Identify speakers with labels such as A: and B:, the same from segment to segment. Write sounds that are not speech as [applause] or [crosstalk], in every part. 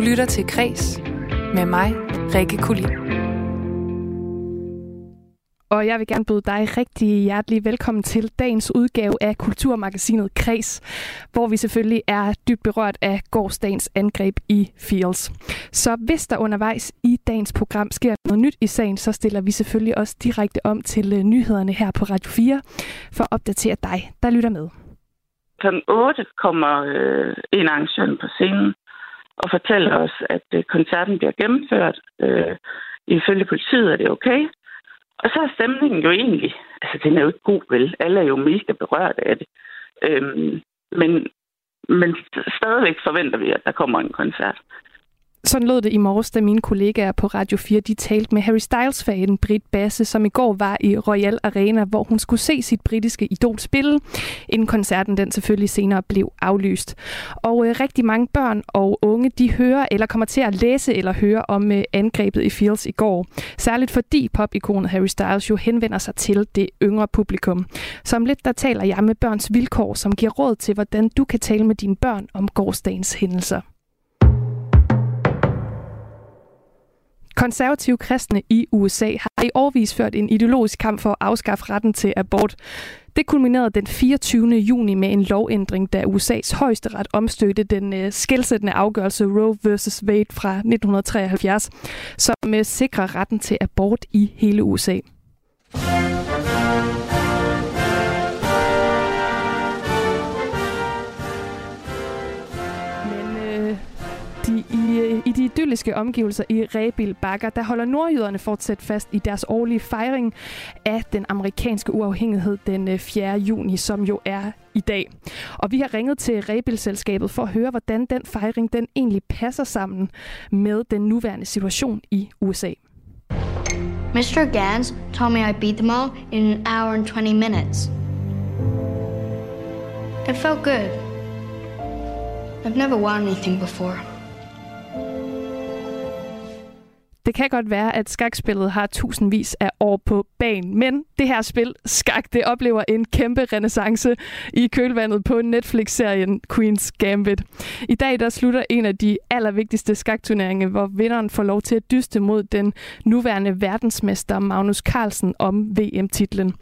A: Du lytter til Græs med mig, Rikke Kulin.
B: Og jeg vil gerne byde dig rigtig hjertelig velkommen til dagens udgave af Kulturmagasinet Kreds, hvor vi selvfølgelig er dybt berørt af gårdsdagens angreb i Fields. Så hvis der undervejs i dagens program sker noget nyt i sagen, så stiller vi selvfølgelig også direkte om til øh, nyhederne her på Radio 4 for at opdatere dig, der lytter med.
C: Kl. 8 kommer øh, en arrangør på scenen og fortæller os, at øh, koncerten bliver gennemført. Øh, ifølge politiet er det okay. Og så er stemningen jo egentlig, altså den er jo ikke god vel. Alle er jo mega berørt af det. Øhm, men, men stadigvæk forventer vi, at der kommer en koncert.
B: Sådan lød det i morges, da mine kollegaer på Radio 4 de talte med Harry Styles-fanen Britt Basse, som i går var i Royal Arena, hvor hun skulle se sit britiske idol spille, inden koncerten den selvfølgelig senere blev aflyst. Og øh, rigtig mange børn og unge, de hører eller kommer til at læse eller høre om øh, angrebet i Fields i går. Særligt fordi popikonet Harry Styles jo henvender sig til det yngre publikum. Som lidt der taler jeg med Børns Vilkår, som giver råd til, hvordan du kan tale med dine børn om gårdsdagens hændelser. Konservative kristne i USA har i årvis ført en ideologisk kamp for at afskaffe retten til abort. Det kulminerede den 24. juni med en lovændring, da USA's højesteret omstødte den øh, skældsættende afgørelse Roe vs. Wade fra 1973, som øh, sikrer retten til abort i hele USA. Idylliske omgivelser i Rebil Bakker, der holder nordjyderne fortsat fast i deres årlige fejring af den amerikanske uafhængighed den øh, 4. Juni, som jo er i dag. Og vi har ringet til Rebil-selskabet for at høre, hvordan den fejring den egentlig passer sammen med den nuværende situation i USA.
D: Mr. Gans told me I beat them all in an hour and 20 minutes. It felt good. I've never won anything before.
B: Det kan godt være, at skakspillet har tusindvis af år på banen, men det her spil, skak, det oplever en kæmpe renaissance i kølvandet på Netflix-serien Queen's Gambit. I dag der slutter en af de allervigtigste skakturneringer, hvor vinderen får lov til at dyste mod den nuværende verdensmester Magnus Carlsen om VM-titlen.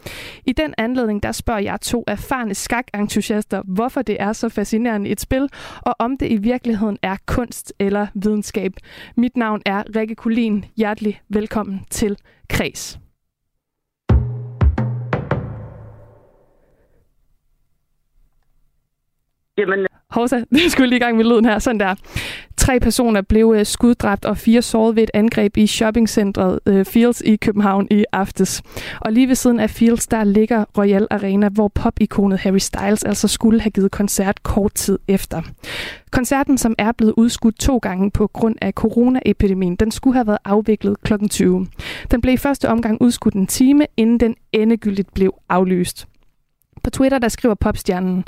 B: I den anledning, der spørger jeg to erfarne skakentusiaster, hvorfor det er så fascinerende et spil, og om det i virkeligheden er kunst eller videnskab. Mit navn er Rikke Kulin hjertelig velkommen til Kreds.
C: Jamen,
B: Hovsa, [laughs] det skulle lige i gang med lyden her. Sådan der. Tre personer blev øh, skuddræbt og fire såret ved et angreb i shoppingcentret øh, Fields i København i aftes. Og lige ved siden af Fields, der ligger Royal Arena, hvor popikonet Harry Styles altså skulle have givet koncert kort tid efter. Koncerten, som er blevet udskudt to gange på grund af coronaepidemien, den skulle have været afviklet kl. 20. Den blev i første omgang udskudt en time, inden den endegyldigt blev aflyst. På Twitter der skriver popstjernen,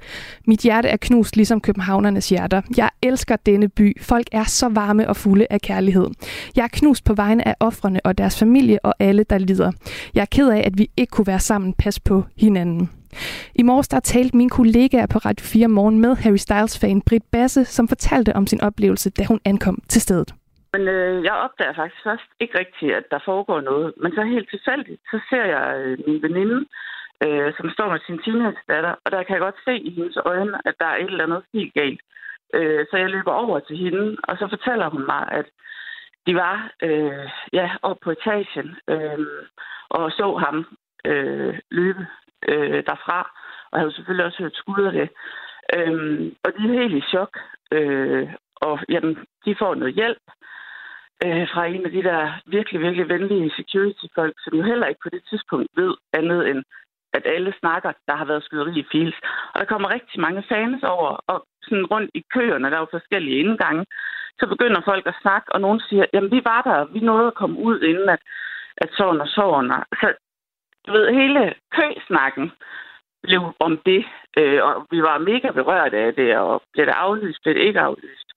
B: Mit hjerte er knust ligesom københavnernes hjerter. Jeg elsker denne by. Folk er så varme og fulde af kærlighed. Jeg er knust på vegne af offrene og deres familie og alle, der lider. Jeg er ked af, at vi ikke kunne være sammen. Pas på hinanden. I morges der talte min kollega på Radio 4 Morgen med Harry Styles-fan Britt Basse, som fortalte om sin oplevelse, da hun ankom til stedet.
C: Men øh, jeg opdager faktisk først ikke rigtigt, at der foregår noget. Men så helt tilfældigt, så ser jeg øh, min veninde, øh, som står med sin teenage-datter, og der kan jeg godt se i hendes øjne, at der er et eller andet helt galt. Øh, så jeg løber over til hende, og så fortæller hun mig, at de var øh, ja, oppe på etagen øh, og så ham øh, løbe øh, derfra, og havde selvfølgelig også hørt skud af det. Øh, og de er helt i chok, øh, og jamen, de får noget hjælp øh, fra en af de der virkelig, virkelig venlige security-folk, som jo heller ikke på det tidspunkt ved andet end, at alle snakker, der har været skyderi i Fields. Og der kommer rigtig mange fans over, og sådan rundt i køerne, der er jo forskellige indgange, så begynder folk at snakke, og nogen siger, jamen vi var der, vi nåede at komme ud, inden at, at sådan og. Så du ved, hele køsnakken blev om det, øh, og vi var mega berørt af det, og blev det aflyst, blev det ikke aflyst.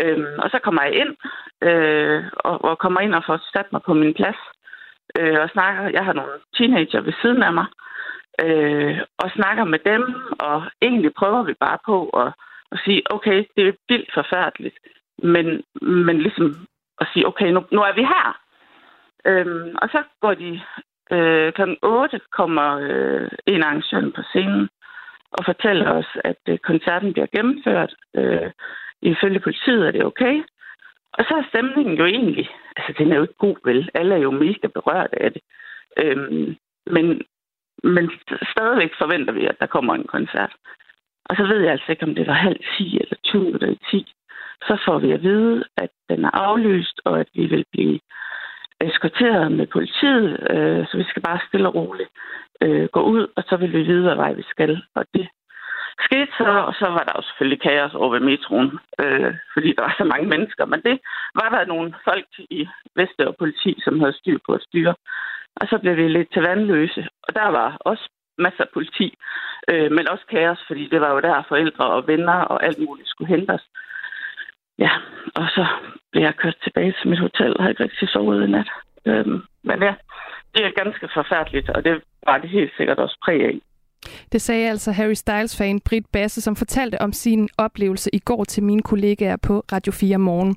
C: Øhm, og så kommer jeg ind, øh, og, og kommer ind og får sat mig på min plads, øh, og snakker. Jeg har nogle teenager ved siden af mig, øh, og snakker med dem, og egentlig prøver vi bare på at, at sige, okay, det er vildt forfærdeligt. men, men ligesom at sige, okay, nu, nu er vi her. Øhm, og så går de øh, kl. 8 kommer øh, en arrangør på scenen og fortæller os, at øh, koncerten bliver gennemført. Øh, ifølge politiet er det okay. Og så er stemningen jo egentlig, altså den er jo ikke god vel. Alle er jo mega berørt af det. Øhm, men, men stadigvæk forventer vi, at der kommer en koncert. Og så ved jeg altså ikke, om det var halv 10 eller 20 eller 10. Så får vi at vide, at den er aflyst, og at vi vil blive eskorteret med politiet, øh, så vi skal bare stille og roligt øh, gå ud, og så vil vi vide, hvad vej vi skal. Og det skete så, og så var der jo selvfølgelig kaos over ved metroen, øh, fordi der var så mange mennesker. Men det var der nogle folk i Veste politi, som havde styr på at styre. Og så blev vi lidt til vandløse, og der var også masser af politi, øh, men også kaos, fordi det var jo der forældre og venner og alt muligt skulle hentes. Ja, og så blev jeg kørt tilbage til mit hotel og havde ikke rigtig sovet i nat. Øh, men ja, det er ganske forfærdeligt, og det var det helt sikkert også præg af.
B: Det sagde altså Harry Styles-fan Britt Basse, som fortalte om sin oplevelse i går til mine kollegaer på Radio 4 Morgen.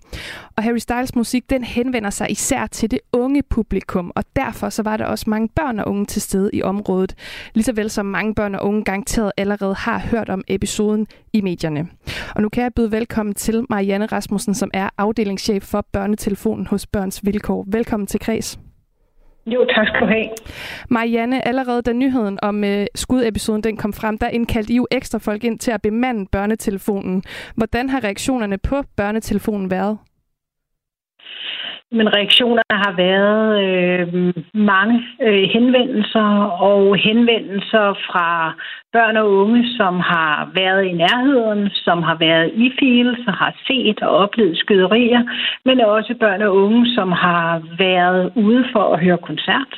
B: Og Harry Styles musik, den henvender sig især til det unge publikum, og derfor så var der også mange børn og unge til stede i området. Ligeså vel som mange børn og unge garanteret allerede har hørt om episoden i medierne. Og nu kan jeg byde velkommen til Marianne Rasmussen, som er afdelingschef for børnetelefonen hos Børns Vilkår. Velkommen til Kreds.
E: Jo, tak skal du have.
B: Marianne, allerede da nyheden om øh, skudepisoden den kom frem, der indkaldte I jo ekstra folk ind til at bemande børnetelefonen. Hvordan har reaktionerne på børnetelefonen været?
E: Men reaktionerne har været øh, mange øh, henvendelser og henvendelser fra børn og unge, som har været i nærheden, som har været i fields og har set og oplevet skyderier, men også børn og unge, som har været ude for at høre koncert,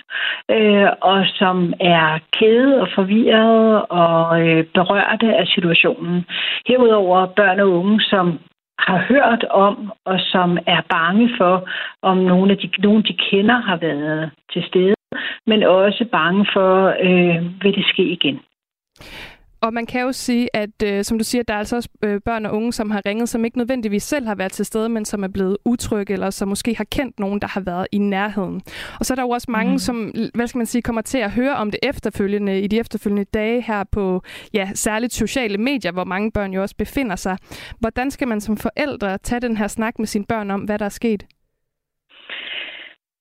E: øh, og som er kede og forvirrede og øh, berørte af situationen. Herudover børn og unge, som har hørt om, og som er bange for, om nogle af de, nogen, de kender har været til stede, men også bange for, øh, vil det ske igen.
B: Og man kan jo sige, at øh, som du siger, der er altså også øh, børn og unge, som har ringet, som ikke nødvendigvis selv har været til stede, men som er blevet utrygge, eller som måske har kendt nogen, der har været i nærheden. Og så er der jo også mange, mm. som hvad skal man sige, kommer til at høre om det efterfølgende, i de efterfølgende dage her på ja, særligt sociale medier, hvor mange børn jo også befinder sig. Hvordan skal man som forældre tage den her snak med sine børn om, hvad der er sket?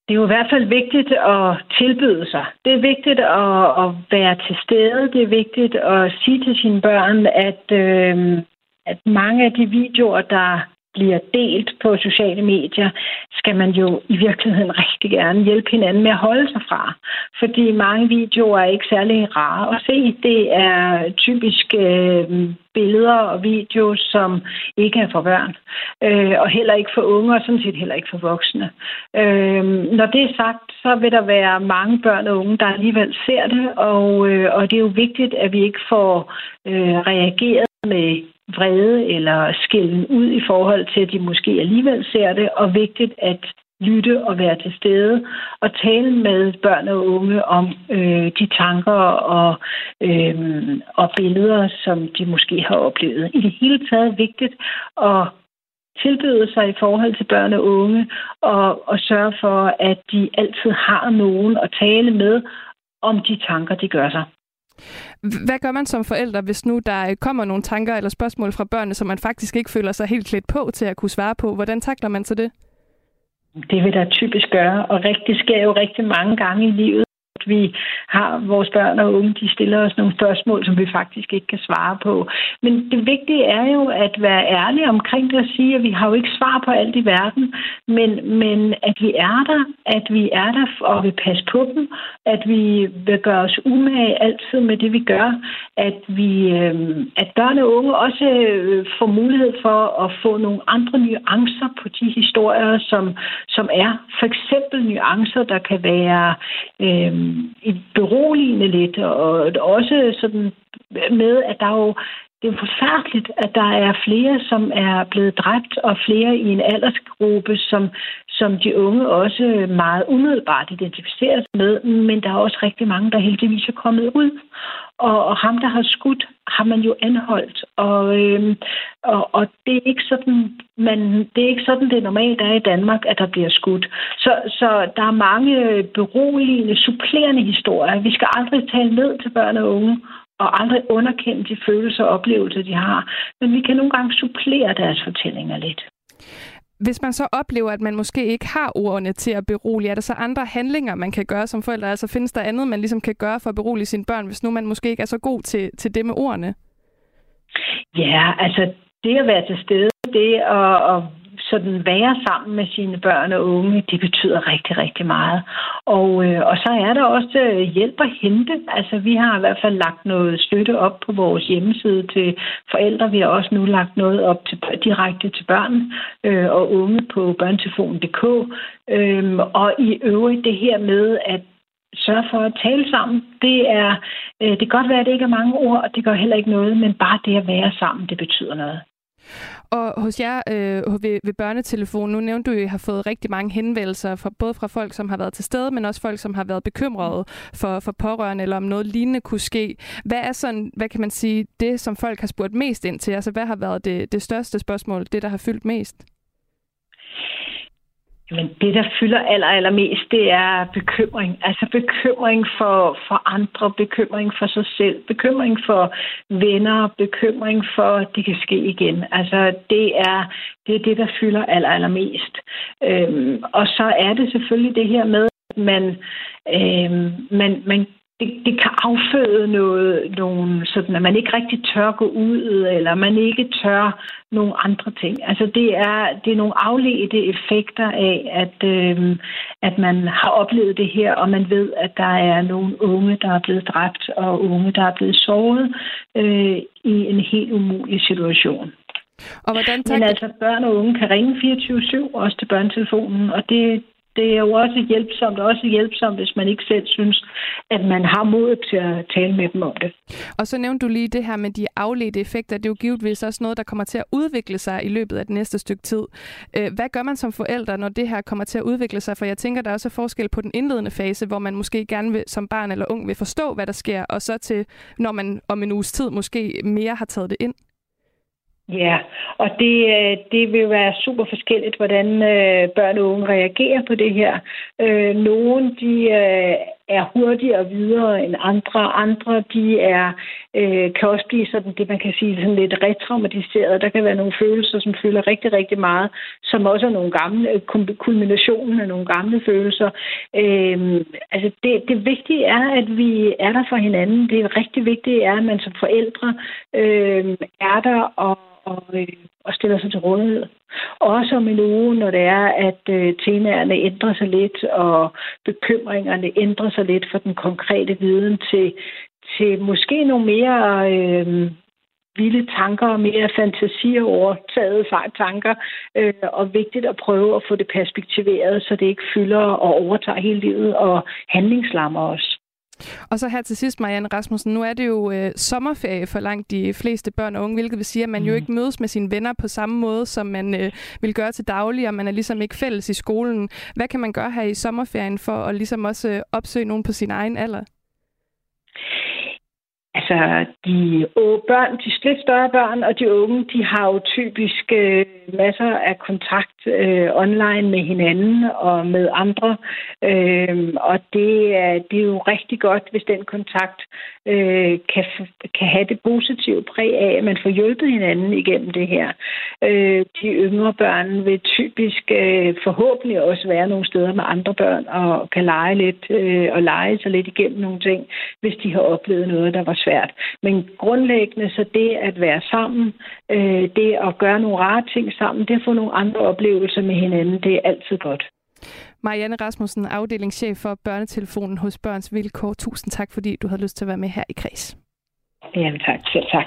E: Det er jo i hvert fald vigtigt at tilbyde sig. Det er vigtigt at, at være til stede. Det er vigtigt at sige til sine børn, at, øh, at mange af de videoer, der bliver delt på sociale medier, skal man jo i virkeligheden rigtig gerne hjælpe hinanden med at holde sig fra. Fordi mange videoer er ikke særlig rare at se. Det er typisk øh, billeder og videoer, som ikke er for børn. Øh, og heller ikke for unge, og sådan set heller ikke for voksne. Øh, når det er sagt, så vil der være mange børn og unge, der alligevel ser det, og, øh, og det er jo vigtigt, at vi ikke får øh, reageret med vrede eller skælden ud i forhold til, at de måske alligevel ser det, og vigtigt at lytte og være til stede og tale med børn og unge om øh, de tanker og, øh, og billeder, som de måske har oplevet. I det hele taget vigtigt at tilbyde sig i forhold til børn og unge og, og sørge for, at de altid har nogen at tale med om de tanker, de gør sig.
B: Hvad gør man som forældre, hvis nu der øh, kommer nogle tanker eller spørgsmål fra børnene, som man faktisk ikke føler sig helt klædt på til at kunne svare på? Hvordan takler man så det?
E: Det vil der typisk gøre, og rigtig sker jo rigtig mange gange i livet vi har vores børn og unge, de stiller os nogle spørgsmål, som vi faktisk ikke kan svare på. Men det vigtige er jo at være ærlig omkring det og sige, at vi har jo ikke svar på alt i verden, men, men at vi er der, at vi er der og vil passe på dem, at vi vil gøre os umage altid med det, vi gør, at vi, øhm, at børn og unge også øh, får mulighed for at få nogle andre nuancer på de historier, som, som er. For eksempel nuancer, der kan være øh, beroligende lidt, og også sådan med, at der jo det er forfærdeligt, at der er flere, som er blevet dræbt, og flere i en aldersgruppe, som, som de unge også meget umiddelbart identificerer sig med, men der er også rigtig mange, der heldigvis er kommet ud. Og, og ham, der har skudt, har man jo anholdt. Og, øhm, og, og det, er ikke sådan, man, det er ikke sådan, det normalt er i Danmark, at der bliver skudt. Så, så der er mange beroligende, supplerende historier. Vi skal aldrig tale ned til børn og unge og aldrig underkende de følelser og oplevelser, de har. Men vi kan nogle gange supplere deres fortællinger lidt.
B: Hvis man så oplever, at man måske ikke har ordene til at berolige, er der så andre handlinger, man kan gøre som forældre? Altså findes der andet, man ligesom kan gøre for at berolige sine børn, hvis nu man måske ikke er så god til, til det med ordene?
E: Ja, altså det at være til stede, det at, at sådan være sammen med sine børn og unge, det betyder rigtig, rigtig meget. Og, øh, og så er der også øh, hjælp at hente. Altså, vi har i hvert fald lagt noget støtte op på vores hjemmeside til forældre. Vi har også nu lagt noget op til, direkte til børn øh, og unge på børnetelefonen.dk. Øh, og i øvrigt det her med, at sørge for at tale sammen. Det er, øh, det kan godt være, at det ikke er mange ord, og det gør heller ikke noget, men bare det at være sammen, det betyder noget.
B: Og hos jer øh, ved, ved børnetelefonen, nu nævnte du, at I har fået rigtig mange henvendelser, fra, både fra folk, som har været til stede, men også folk, som har været bekymrede for, for pårørende, eller om noget lignende kunne ske. Hvad er sådan, hvad kan man sige, det, som folk har spurgt mest ind til? Altså, hvad har været det, det største spørgsmål, det, der har fyldt mest?
E: Men det, der fylder aller, allermest, det er bekymring. Altså bekymring for, for andre, bekymring for sig selv, bekymring for venner, bekymring for, at det kan ske igen. Altså det er det, er det der fylder aller, allermest. Øhm, og så er det selvfølgelig det her med, at man, øhm, man, man det, det kan afføde noget, nogle, sådan at man ikke rigtig tør gå ud, eller man ikke tør nogle andre ting. Altså det er, det er nogle afledte effekter af, at, øh, at man har oplevet det her, og man ved, at der er nogle unge, der er blevet dræbt, og unge, der er blevet såret øh, i en helt umulig situation.
B: Og hvordan tak...
E: Men altså, børn og unge kan ringe 24-7 også til børnetelefonen, og det, det er jo også hjælpsomt, også hjælpsomt, hvis man ikke selv synes, at man har mod til at tale med dem om det.
B: Og så nævnte du lige det her med de afledte effekter. Det er jo givetvis også noget, der kommer til at udvikle sig i løbet af det næste stykke tid. Øh, hvad gør man som forældre, når det her kommer til at udvikle sig? For jeg tænker, der er også forskel på den indledende fase, hvor man måske gerne vil, som barn eller ung vil forstå, hvad der sker, og så til, når man om en uges tid måske mere har taget det ind.
E: Ja, og det, øh, det vil være super forskelligt, hvordan øh, børn og unge reagerer på det her. Øh, nogle de er hurtigere videre end andre. Andre de er, kan også blive sådan det, man kan sige, sådan lidt retraumatiseret. Der kan være nogle følelser, som fylder rigtig, rigtig meget, som også er nogle gamle, kulminationen af nogle gamle følelser. altså det, det vigtige er, at vi er der for hinanden. Det rigtig vigtige er, at man som forældre er der og og, øh, og stiller sig til rådighed. Også om en uge, når det er, at øh, temaerne ændrer sig lidt, og bekymringerne ændrer sig lidt fra den konkrete viden til, til måske nogle mere øh, vilde tanker og mere fantasier overtaget tanker, øh, og vigtigt at prøve at få det perspektiveret, så det ikke fylder og overtager hele livet og handlingslammer os.
B: Og så her til sidst, Marianne Rasmussen, nu er det jo øh, sommerferie for langt de fleste børn og unge, hvilket vil sige, at man mm. jo ikke mødes med sine venner på samme måde, som man øh, vil gøre til daglig, og man er ligesom ikke fælles i skolen. Hvad kan man gøre her i sommerferien for at ligesom også øh, opsøge nogen på sin egen alder?
E: Altså, de børn, de lidt større børn og de unge, de har jo typisk øh, masser af kontakt øh, online med hinanden og med andre. Øh, og det er, det er jo rigtig godt, hvis den kontakt øh, kan, kan have det positive præg af, at man får hjulpet hinanden igennem det her. Øh, de yngre børn vil typisk øh, forhåbentlig også være nogle steder med andre børn og kan lege lidt øh, og lege sig lidt igennem nogle ting, hvis de har oplevet noget, der var svært. Men grundlæggende så det at være sammen, øh, det at gøre nogle rare ting sammen, det at få nogle andre oplevelser med hinanden, det er altid godt.
B: Marianne Rasmussen, afdelingschef for Børnetelefonen hos Børns Vilkår. Tusind tak, fordi du havde lyst til at være med her i Kreds.
E: Jamen tak. Selv tak.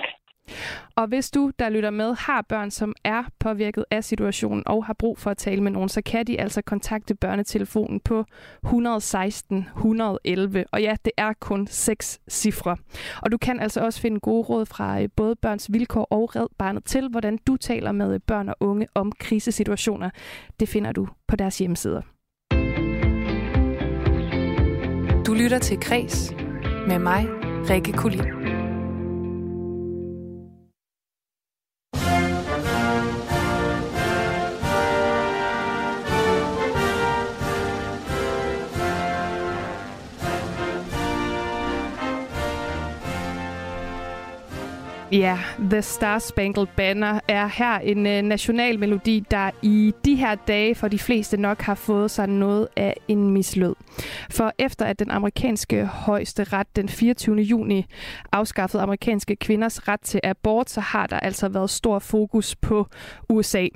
B: Og hvis du, der lytter med, har børn, som er påvirket af situationen og har brug for at tale med nogen, så kan de altså kontakte børnetelefonen på 116 111. Og ja, det er kun seks cifre. Og du kan altså også finde gode råd fra øh, både Børns Vilkår og Red Barnet til, hvordan du taler med øh, børn og unge om krisesituationer. Det finder du på deres hjemmesider.
A: Du lytter til Kres med mig, Rikke Kulin.
B: Ja, The Star Spangled Banner er her en øh, national melodi, der i de her dage for de fleste nok har fået sig noget af en mislød. For efter at den amerikanske højeste ret den 24. juni afskaffede amerikanske kvinders ret til abort, så har der altså været stor fokus på USA.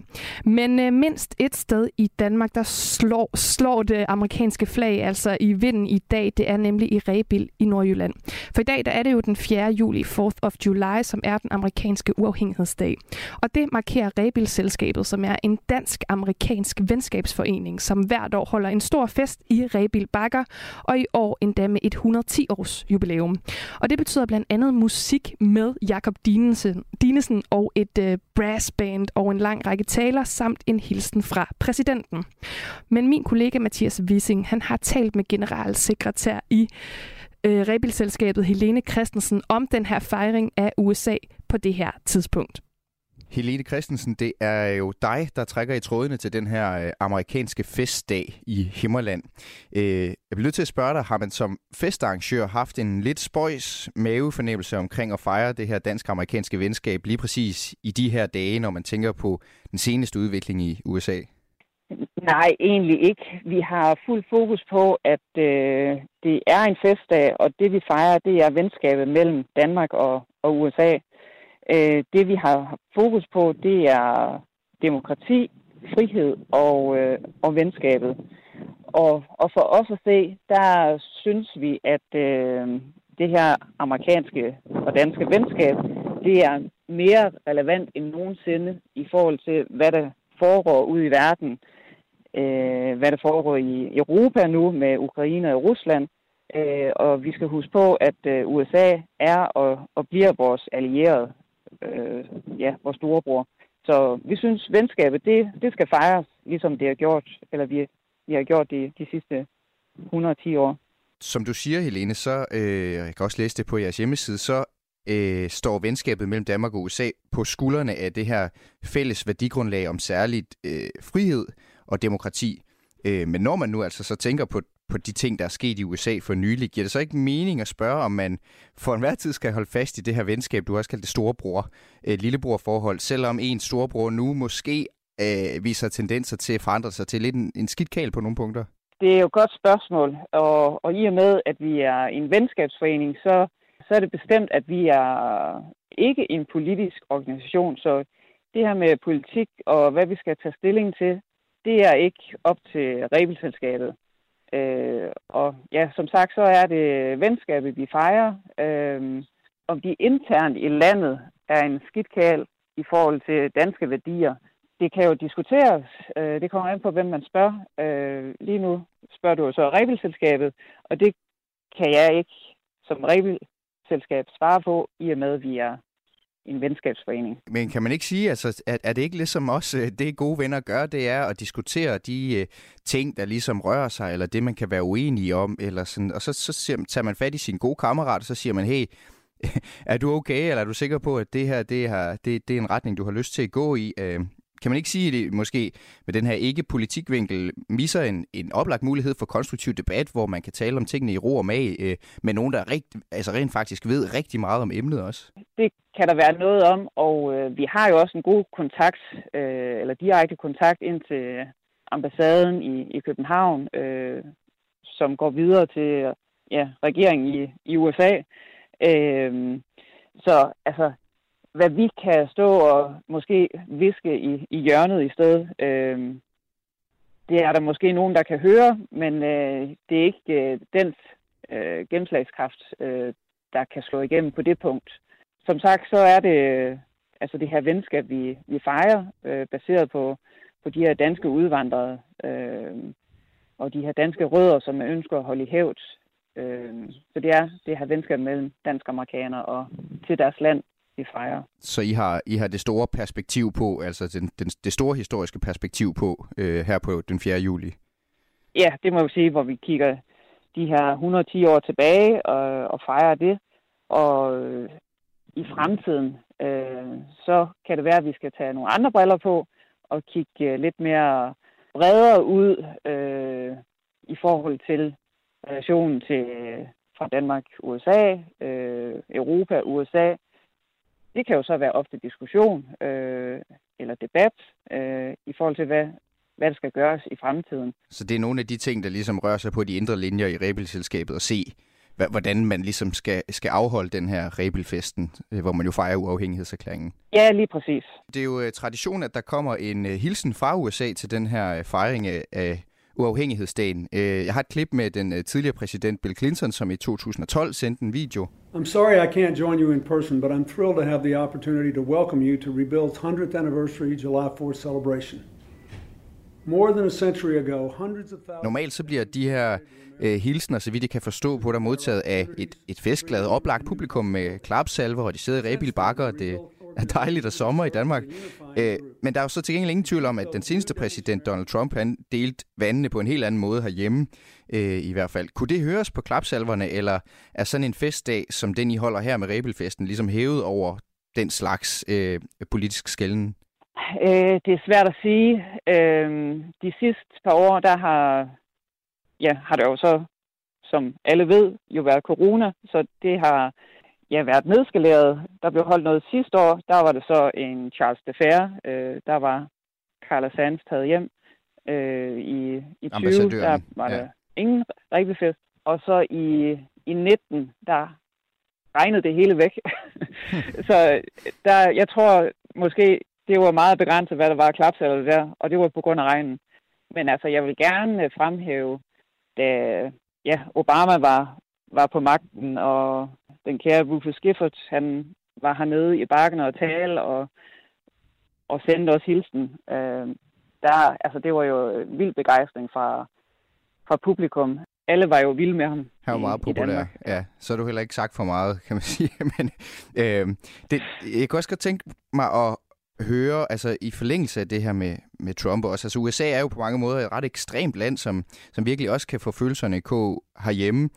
B: Men øh, mindst et sted i Danmark, der slår, slår det amerikanske flag altså i vinden i dag, det er nemlig i Rebil i Nordjylland. For i dag der er det jo den 4. juli, 4th of July, som er den amerikanske uafhængighedsdag. Og det markerer Rebil-selskabet, som er en dansk-amerikansk venskabsforening, som hvert år holder en stor fest i Rebil Bakker, og i år endda med et 110-års jubilæum. Og det betyder blandt andet musik med Jakob Dinesen, Dinesen og et øh, brassband og en lang række taler samt en hilsen fra præsidenten. Men min kollega Mathias Wissing, han har talt med generalsekretær i øh, Rebilselskabet Helene Christensen om den her fejring af USA på det her tidspunkt.
F: Helene Christensen, det er jo dig, der trækker i trådene til den her øh, amerikanske festdag i Himmerland. Øh, jeg bliver nødt til at spørge dig, har man som festarrangør haft en lidt spøjs mavefornemmelse omkring at fejre det her dansk-amerikanske venskab lige præcis i de her dage, når man tænker på den seneste udvikling i USA?
G: Nej, egentlig ikke. Vi har fuld fokus på, at øh, det er en festdag, og det vi fejrer, det er venskabet mellem Danmark og, og USA. Øh, det vi har fokus på, det er demokrati, frihed og, øh, og venskabet. Og, og for os at se, der synes vi, at øh, det her amerikanske og danske venskab, det er mere relevant end nogensinde i forhold til, hvad der foregår ude i verden øh, hvad der foregår i Europa nu med Ukraine og Rusland. Øh, og vi skal huske på, at øh, USA er og, og bliver vores allierede, øh, ja, vores storebror. Så vi synes, venskabet, det, det skal fejres, ligesom det har gjort, eller vi, vi har gjort det de sidste 110 år.
F: Som du siger, Helene, så, øh, jeg kan også læse det på jeres hjemmeside, så øh, står venskabet mellem Danmark og USA på skuldrene af det her fælles værdigrundlag om særligt øh, frihed og demokrati. Øh, men når man nu altså så tænker på, på de ting, der er sket i USA for nylig, giver det så ikke mening at spørge, om man for enhver tid skal holde fast i det her venskab, du også kaldt det storebror, øh, lillebror-forhold, selvom en storebror nu måske øh, viser tendenser til at forandre sig til lidt en, en skidt på nogle punkter?
G: Det er jo et godt spørgsmål, og, og i og med, at vi er en venskabsforening, så, så er det bestemt, at vi er ikke en politisk organisation, så det her med politik og hvad vi skal tage stilling til, det er ikke op til Rebelselskabet. Øh, og ja, som sagt, så er det venskabet, vi fejrer. Øh, om de internt i landet er en skidtkal i forhold til danske værdier, det kan jo diskuteres. Øh, det kommer an på, hvem man spørger. Øh, lige nu spørger du så Rebelselskabet, og det kan jeg ikke som Rebelselskab svare på, i og med, at vi er en venskabsforening.
F: Men kan man ikke sige, altså, at er det ikke ligesom også øh, det gode venner gør, det er at diskutere de uh, ting, der ligesom rører sig, eller det, man kan være uenige om, eller sådan, og så, så siger, tager man fat i sin gode kammerat, og så siger man, hey, [laughs] er du okay, eller er du sikker på, at det her det, her, det, det er en retning, du har lyst til at gå i? Uh, kan man ikke sige, at det måske med den her ikke-politikvinkel misser en, en oplagt mulighed for konstruktiv debat, hvor man kan tale om tingene i ro og mag, øh, med nogen, der rigt, altså rent faktisk ved rigtig meget om emnet også?
G: Det kan der være noget om, og øh, vi har jo også en god kontakt, øh, eller direkte kontakt ind til ambassaden i, i København, øh, som går videre til ja, regeringen i, i USA. Øh, så altså, hvad vi kan stå og måske viske i, i hjørnet i stedet. Øh, det er der måske nogen, der kan høre, men øh, det er ikke øh, dens øh, gennemslagskraft, øh, der kan slå igennem på det punkt som sagt, så er det altså det her venskab, vi, vi fejrer, øh, baseret på, på de her danske udvandrede øh, og de her danske rødder, som man ønsker at holde i hævd. Øh, så det er det her venskab mellem danske amerikanere og til deres land, vi fejrer.
F: Så I har, I har det store perspektiv på, altså den, den, det store historiske perspektiv på øh, her på den 4. juli?
G: Ja, det må vi sige, hvor vi kigger de her 110 år tilbage og, og fejrer det. Og øh, i fremtiden, øh, så kan det være, at vi skal tage nogle andre briller på og kigge øh, lidt mere bredere ud øh, i forhold til relationen til øh, fra Danmark, USA, øh, Europa, USA. Det kan jo så være ofte diskussion øh, eller debat øh, i forhold til, hvad, hvad der skal gøres i fremtiden.
F: Så det er nogle af de ting, der ligesom rører sig på de indre linjer i Rebelselskabet og se, hvordan man ligesom skal, skal afholde den her Rebelfesten, øh, hvor man jo fejrer uafhængighedserklæringen.
G: Ja, lige præcis.
F: Det er jo uh, tradition, at der kommer en uh, hilsen fra USA til den her fejring af, af uafhængighedsdagen. Jeg har et klip med den tidligere præsident Bill Clinton, som i 2012 sendte en video.
H: I'm sorry I can't join you in person, but I'm thrilled to have the opportunity to welcome you to Rebuild's 100th anniversary July 4th celebration.
F: Normalt så bliver de her øh, hilsner, så vidt jeg kan forstå på, der modtaget af et, et festglad oplagt publikum med klapsalver, og de sidder i rebilbakker, og det er dejligt og sommer i Danmark. Øh, men der er jo så til gengæld ingen tvivl om, at den seneste præsident, Donald Trump, han delte vandene på en helt anden måde herhjemme, øh, i hvert fald. Kunne det høres på klapsalverne, eller er sådan en festdag, som den I holder her med Rebelfesten, ligesom hævet over den slags øh, politisk skælden?
G: Øh, det er svært at sige. Øh, de sidste par år, der har, ja, har der jo så, som alle ved, jo været corona, så det har ja, været nedskaleret. Der blev holdt noget sidste år, der var det så en Charles de Fer, øh, der var Carla Sands taget hjem øh, i, i 20, der var ja. der ingen rigtig fest. Og så i, i 19, der regnede det hele væk. [laughs] så der, jeg tror måske, det var meget begrænset, hvad der var af klapsaler der, og det var på grund af regnen. Men altså, jeg vil gerne fremhæve, da ja, Obama var, var på magten, og den kære Rufus Gifford, han var hernede i bakken og tale, og, og sendte os hilsen. Øh, der, altså, det var jo vild begejstring fra, fra publikum. Alle var jo vilde med ham.
F: Han var meget populær, ja. Så er du heller ikke sagt for meget, kan man [laughs] sige. Men øh, det, jeg kan også godt tænke mig at, høre, altså i forlængelse af det her med, med Trump også, altså USA er jo på mange måder et ret ekstremt land, som, som virkelig også kan få følelserne i kog herhjemme.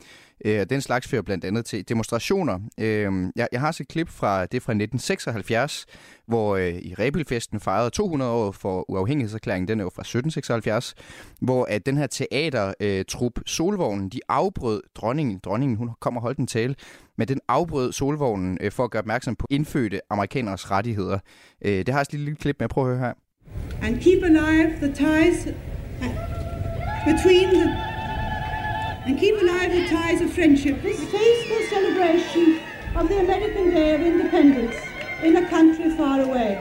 F: Øh, den slags fører blandt andet til demonstrationer. Øh, jeg, jeg har set et klip fra det fra 1976, hvor øh, i Rebelfesten fejrede 200 år for uafhængighedserklæringen, den er jo fra 1776, hvor at den her teatertrup øh, Solvognen, de afbrød dronningen, dronningen hun kom og holdt en tale, men den afbrød Solvognen øh, for at gøre opmærksom på indfødte amerikaners rettigheder. Øh, det har jeg et lille, lille klip med, prøv at høre her. And keep alive the ties uh, between the and keep alive the ties of friendship. This faithful celebration of the American Day of Independence in a country far away.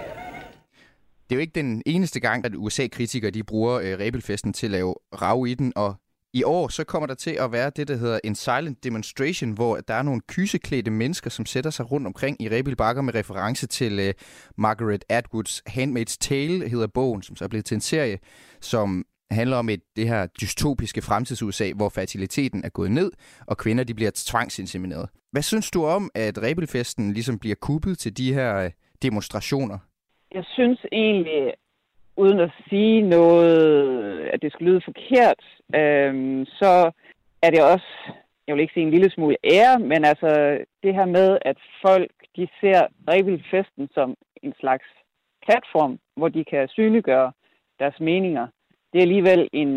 F: Det er jo ikke den eneste gang, at USA-kritikere de bruger øh, Rebelfesten til at lave rav i den, og i år så kommer der til at være det, der hedder en silent demonstration, hvor der er nogle kyseklædte mennesker, som sætter sig rundt omkring i Rebil Bakker med reference til uh, Margaret Atwoods Handmaid's Tale, hedder bogen, som så er blevet til en serie, som handler om et, det her dystopiske fremtids-USA, hvor fertiliteten er gået ned, og kvinder de bliver tvangsinsemineret. Hvad synes du om, at Rebelfesten ligesom bliver kuppet til de her øh, demonstrationer?
G: Jeg synes egentlig, uden at sige noget, at det skulle lyde forkert, øhm, så er det også, jeg vil ikke sige en lille smule ære, men altså det her med, at folk de ser Rebelfesten som en slags platform, hvor de kan synliggøre deres meninger det er alligevel en,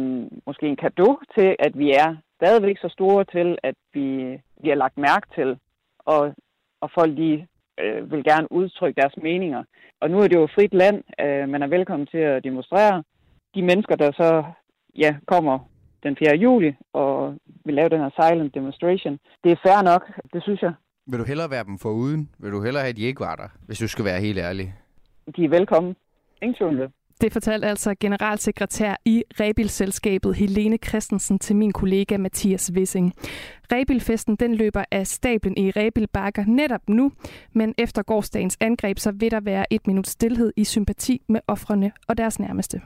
G: måske en gave til, at vi er stadigvæk så store til, at vi bliver lagt mærke til, og, og folk de, øh, vil gerne udtrykke deres meninger. Og nu er det jo frit land, øh, man er velkommen til at demonstrere. De mennesker, der så ja, kommer den 4. juli og vil lave den her silent demonstration, det er fair nok, det synes jeg.
F: Vil du hellere være dem for uden? Vil du hellere have, at de ikke var der, hvis du skal være helt ærlig?
G: De er velkommen. Ingen tvivl
B: Det fortalte altså generalsekretær i Rebil-selskabet Helene Christensen til min kollega Mathias Wissing. Rebilfesten den løber af stablen i Rebil Bakker netop nu, men efter gårdsdagens angreb så vil der være et minut stillhed i sympati med offrene og deres nærmeste.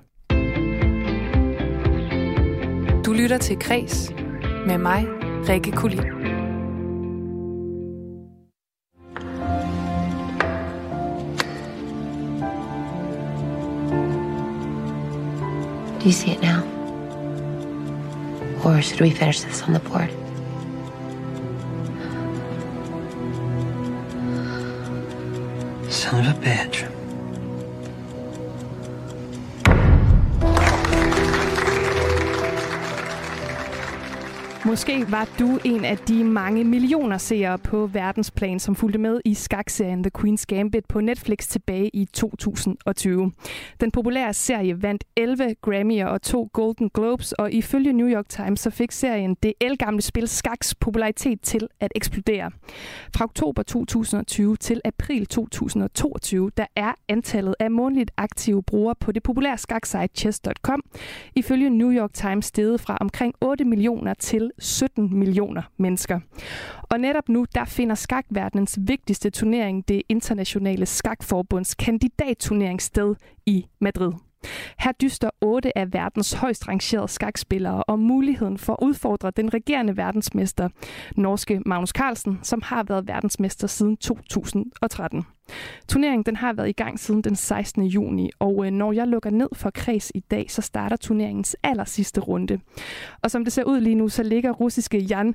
A: Du lytter til Græs med mig, Rikke Kulin.
I: Do you see it now? Or should we finish this on the board?
J: Son of a bitch.
B: Måske var du en af de mange millioner seere på verdensplan, som fulgte med i skakserien The Queen's Gambit på Netflix tilbage i 2020. Den populære serie vandt 11 Grammy'er og to Golden Globes, og ifølge New York Times så fik serien det elgamle spil skaks popularitet til at eksplodere. Fra oktober 2020 til april 2022, der er antallet af månedligt aktive brugere på det populære skaksite chess.com ifølge New York Times steget fra omkring 8 millioner til 17 millioner mennesker. Og netop nu, der finder skakverdenens vigtigste turnering, det internationale skakforbunds kandidatturnering sted i Madrid. Her dyster otte af verdens højst rangerede skakspillere om muligheden for at udfordre den regerende verdensmester, norske Magnus Carlsen, som har været verdensmester siden 2013. Turneringen den har været i gang siden den 16. juni, og øh, når jeg lukker ned for kreds i dag, så starter turneringens aller sidste runde. Og som det ser ud lige nu, så ligger russiske Jan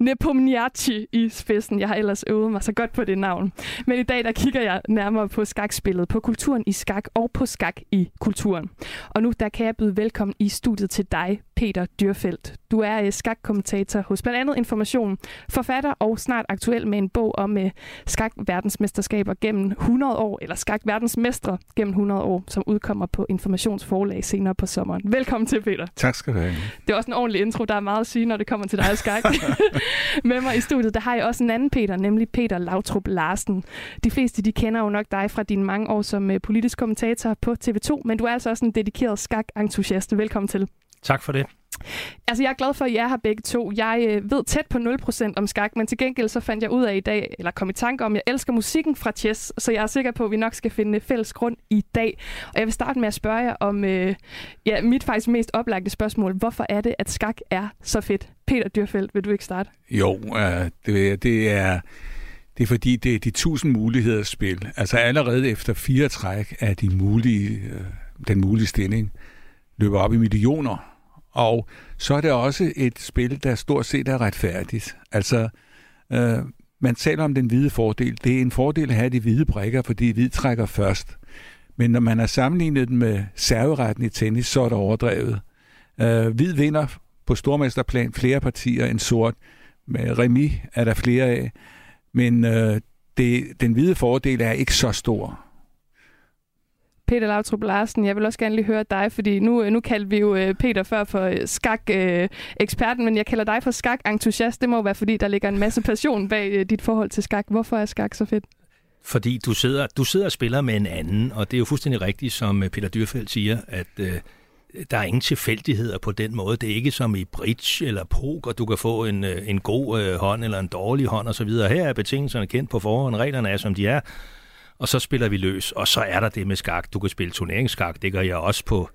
B: Nepomniachtchi i spidsen. Jeg har ellers øvet mig så godt på det navn. Men i dag der kigger jeg nærmere på skakspillet, på kulturen i skak og på skak i kulturen. Og nu der kan jeg byde velkommen i studiet til dig, Peter Dyrfeldt. Du er øh, skakkommentator hos blandt andet Information, forfatter og snart aktuel med en bog om øh, skakverdensmesterskaber gennem 100 år, eller skakverdensmestre gennem 100 år, som udkommer på Informationsforlag senere på sommeren. Velkommen til, Peter.
K: Tak skal du have.
B: Det er også en ordentlig intro. Der er meget at sige, når det kommer til dig skak. [laughs] med mig i studiet, der har jeg også en anden Peter, nemlig Peter Lautrup Larsen. De fleste, de kender jo nok dig fra dine mange år som øh, politisk kommentator på TV2, men du er altså også en dedikeret skak-entusiast. Velkommen til.
K: Tak for det.
B: Altså, jeg er glad for, at I er her begge to. Jeg øh, ved tæt på 0% om skak, men til gengæld så fandt jeg ud af i dag, eller kom i tanke om, at jeg elsker musikken fra chess, så jeg er sikker på, at vi nok skal finde fælles grund i dag. Og jeg vil starte med at spørge jer om øh, ja, mit faktisk mest oplagte spørgsmål. Hvorfor er det, at skak er så fedt? Peter Dyrfeldt, vil du ikke starte?
K: Jo, øh, det, det er... Det er fordi, det er de tusind muligheder spil. Altså allerede efter fire træk er de mulige, øh, den mulige stilling løber op i millioner og så er det også et spil, der stort set er retfærdigt. Altså, øh, man taler om den hvide fordel. Det er en fordel at have de hvide brækker, fordi hvid trækker først. Men når man har sammenlignet den med serveretten i tennis, så er det overdrevet. Øh, hvid vinder på stormesterplan flere partier end sort. Med remi er der flere af. Men øh, det, den hvide fordel er ikke så stor.
B: Peter Lautrup Larsen, jeg vil også gerne lige høre dig, fordi nu, øh, nu kaldte vi jo øh, Peter før for øh, skak-eksperten, men jeg kalder dig for skak-entusiast. Det må være, fordi der ligger en masse passion bag dit forhold til skak. Hvorfor er skak så fedt?
L: Fordi du sidder, du sidder og spiller med en anden, og det er jo fuldstændig rigtigt, som Peter Dyrfeldt siger, at øh, der er ingen tilfældigheder på den måde. Det er ikke som i bridge eller poker, du kan få en, en god øh, hånd eller en dårlig hånd osv. Her er betingelserne kendt på forhånd, reglerne er som de er, og så spiller vi løs. Og så er der det med skak. Du kan spille turneringsskak, det gør jeg også på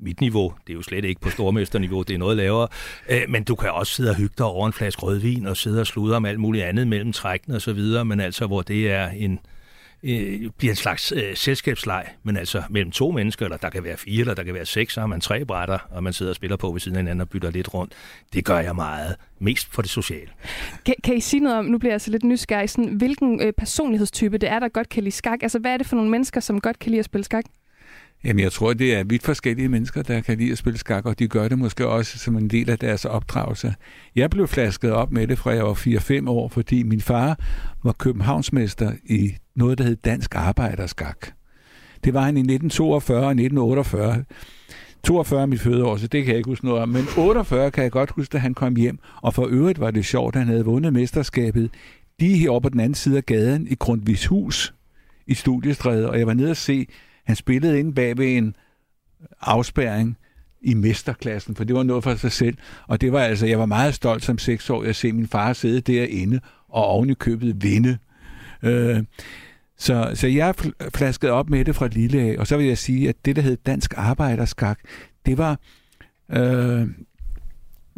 L: mit niveau. Det er jo slet ikke på stormesterniveau, det er noget lavere. Øh, men du kan også sidde og hygge dig over en flaske rødvin og sidde og sludre om alt muligt andet mellem trækkene og så videre, men altså hvor det er en, øh, bliver en slags øh, selskabsleg, men altså mellem to mennesker, eller der kan være fire, eller der kan være seks, så har man tre brætter, og man sidder og spiller på ved siden af hinanden og bytter lidt rundt. Det gør jeg meget, mest for det sociale.
B: Kan, kan I sige noget om, nu bliver jeg så lidt nysgerrig, sådan, hvilken øh, personlighedstype det er, der godt kan lide skak? Altså hvad er det for nogle mennesker, som godt kan lide at spille skak?
K: Jamen, jeg tror, det er vidt forskellige mennesker, der kan lide at spille skak, og de gør det måske også som en del af deres opdragelse. Jeg blev flasket op med det, fra jeg var 4-5 år, fordi min far var københavnsmester i noget, der hed Dansk Arbejderskak. Det var han i 1942 og 1948. 42 er mit fødeår, så det kan jeg ikke huske noget om. Men 48 kan jeg godt huske, da han kom hjem. Og for øvrigt var det sjovt, at han havde vundet mesterskabet lige heroppe på den anden side af gaden i Grundvis Hus i Studiestræde. Og jeg var nede og se han spillede inde bag ved en afspærring i mesterklassen, for det var noget for sig selv. Og det var altså, jeg var meget stolt som seksårig at se min far sidde derinde og oven i købet vinde. Øh, så, så jeg flaskede op med det fra lille af, og så vil jeg sige, at det, der hed Dansk Arbejderskak, det var, øh,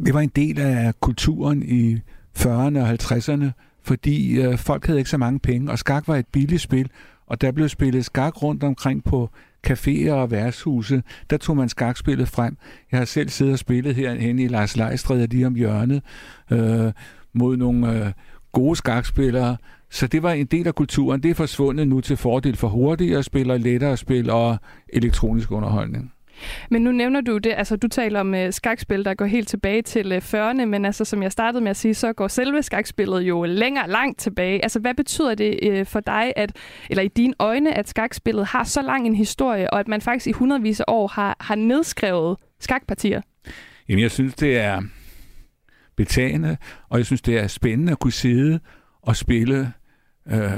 K: det var en del af kulturen i 40'erne og 50'erne, fordi øh, folk havde ikke så mange penge, og skak var et billigt spil, og der blev spillet skak rundt omkring på caféer og værtshuse. Der tog man skakspillet frem. Jeg har selv siddet og spillet herinde i Lars Leistred lige om hjørnet øh, mod nogle øh, gode skakspillere. Så det var en del af kulturen. Det er forsvundet nu til fordel for hurtigere spil og lettere spil og elektronisk underholdning.
B: Men nu nævner du det, altså du taler om øh, skakspil, der går helt tilbage til øh, 40'erne, men altså som jeg startede med at sige, så går selve skakspillet jo længere langt tilbage. Altså hvad betyder det øh, for dig, at, eller i dine øjne, at skakspillet har så lang en historie, og at man faktisk i hundredvis af år har, har nedskrevet skakpartier?
K: Jamen jeg synes, det er betagende, og jeg synes, det er spændende at kunne sidde og spille øh,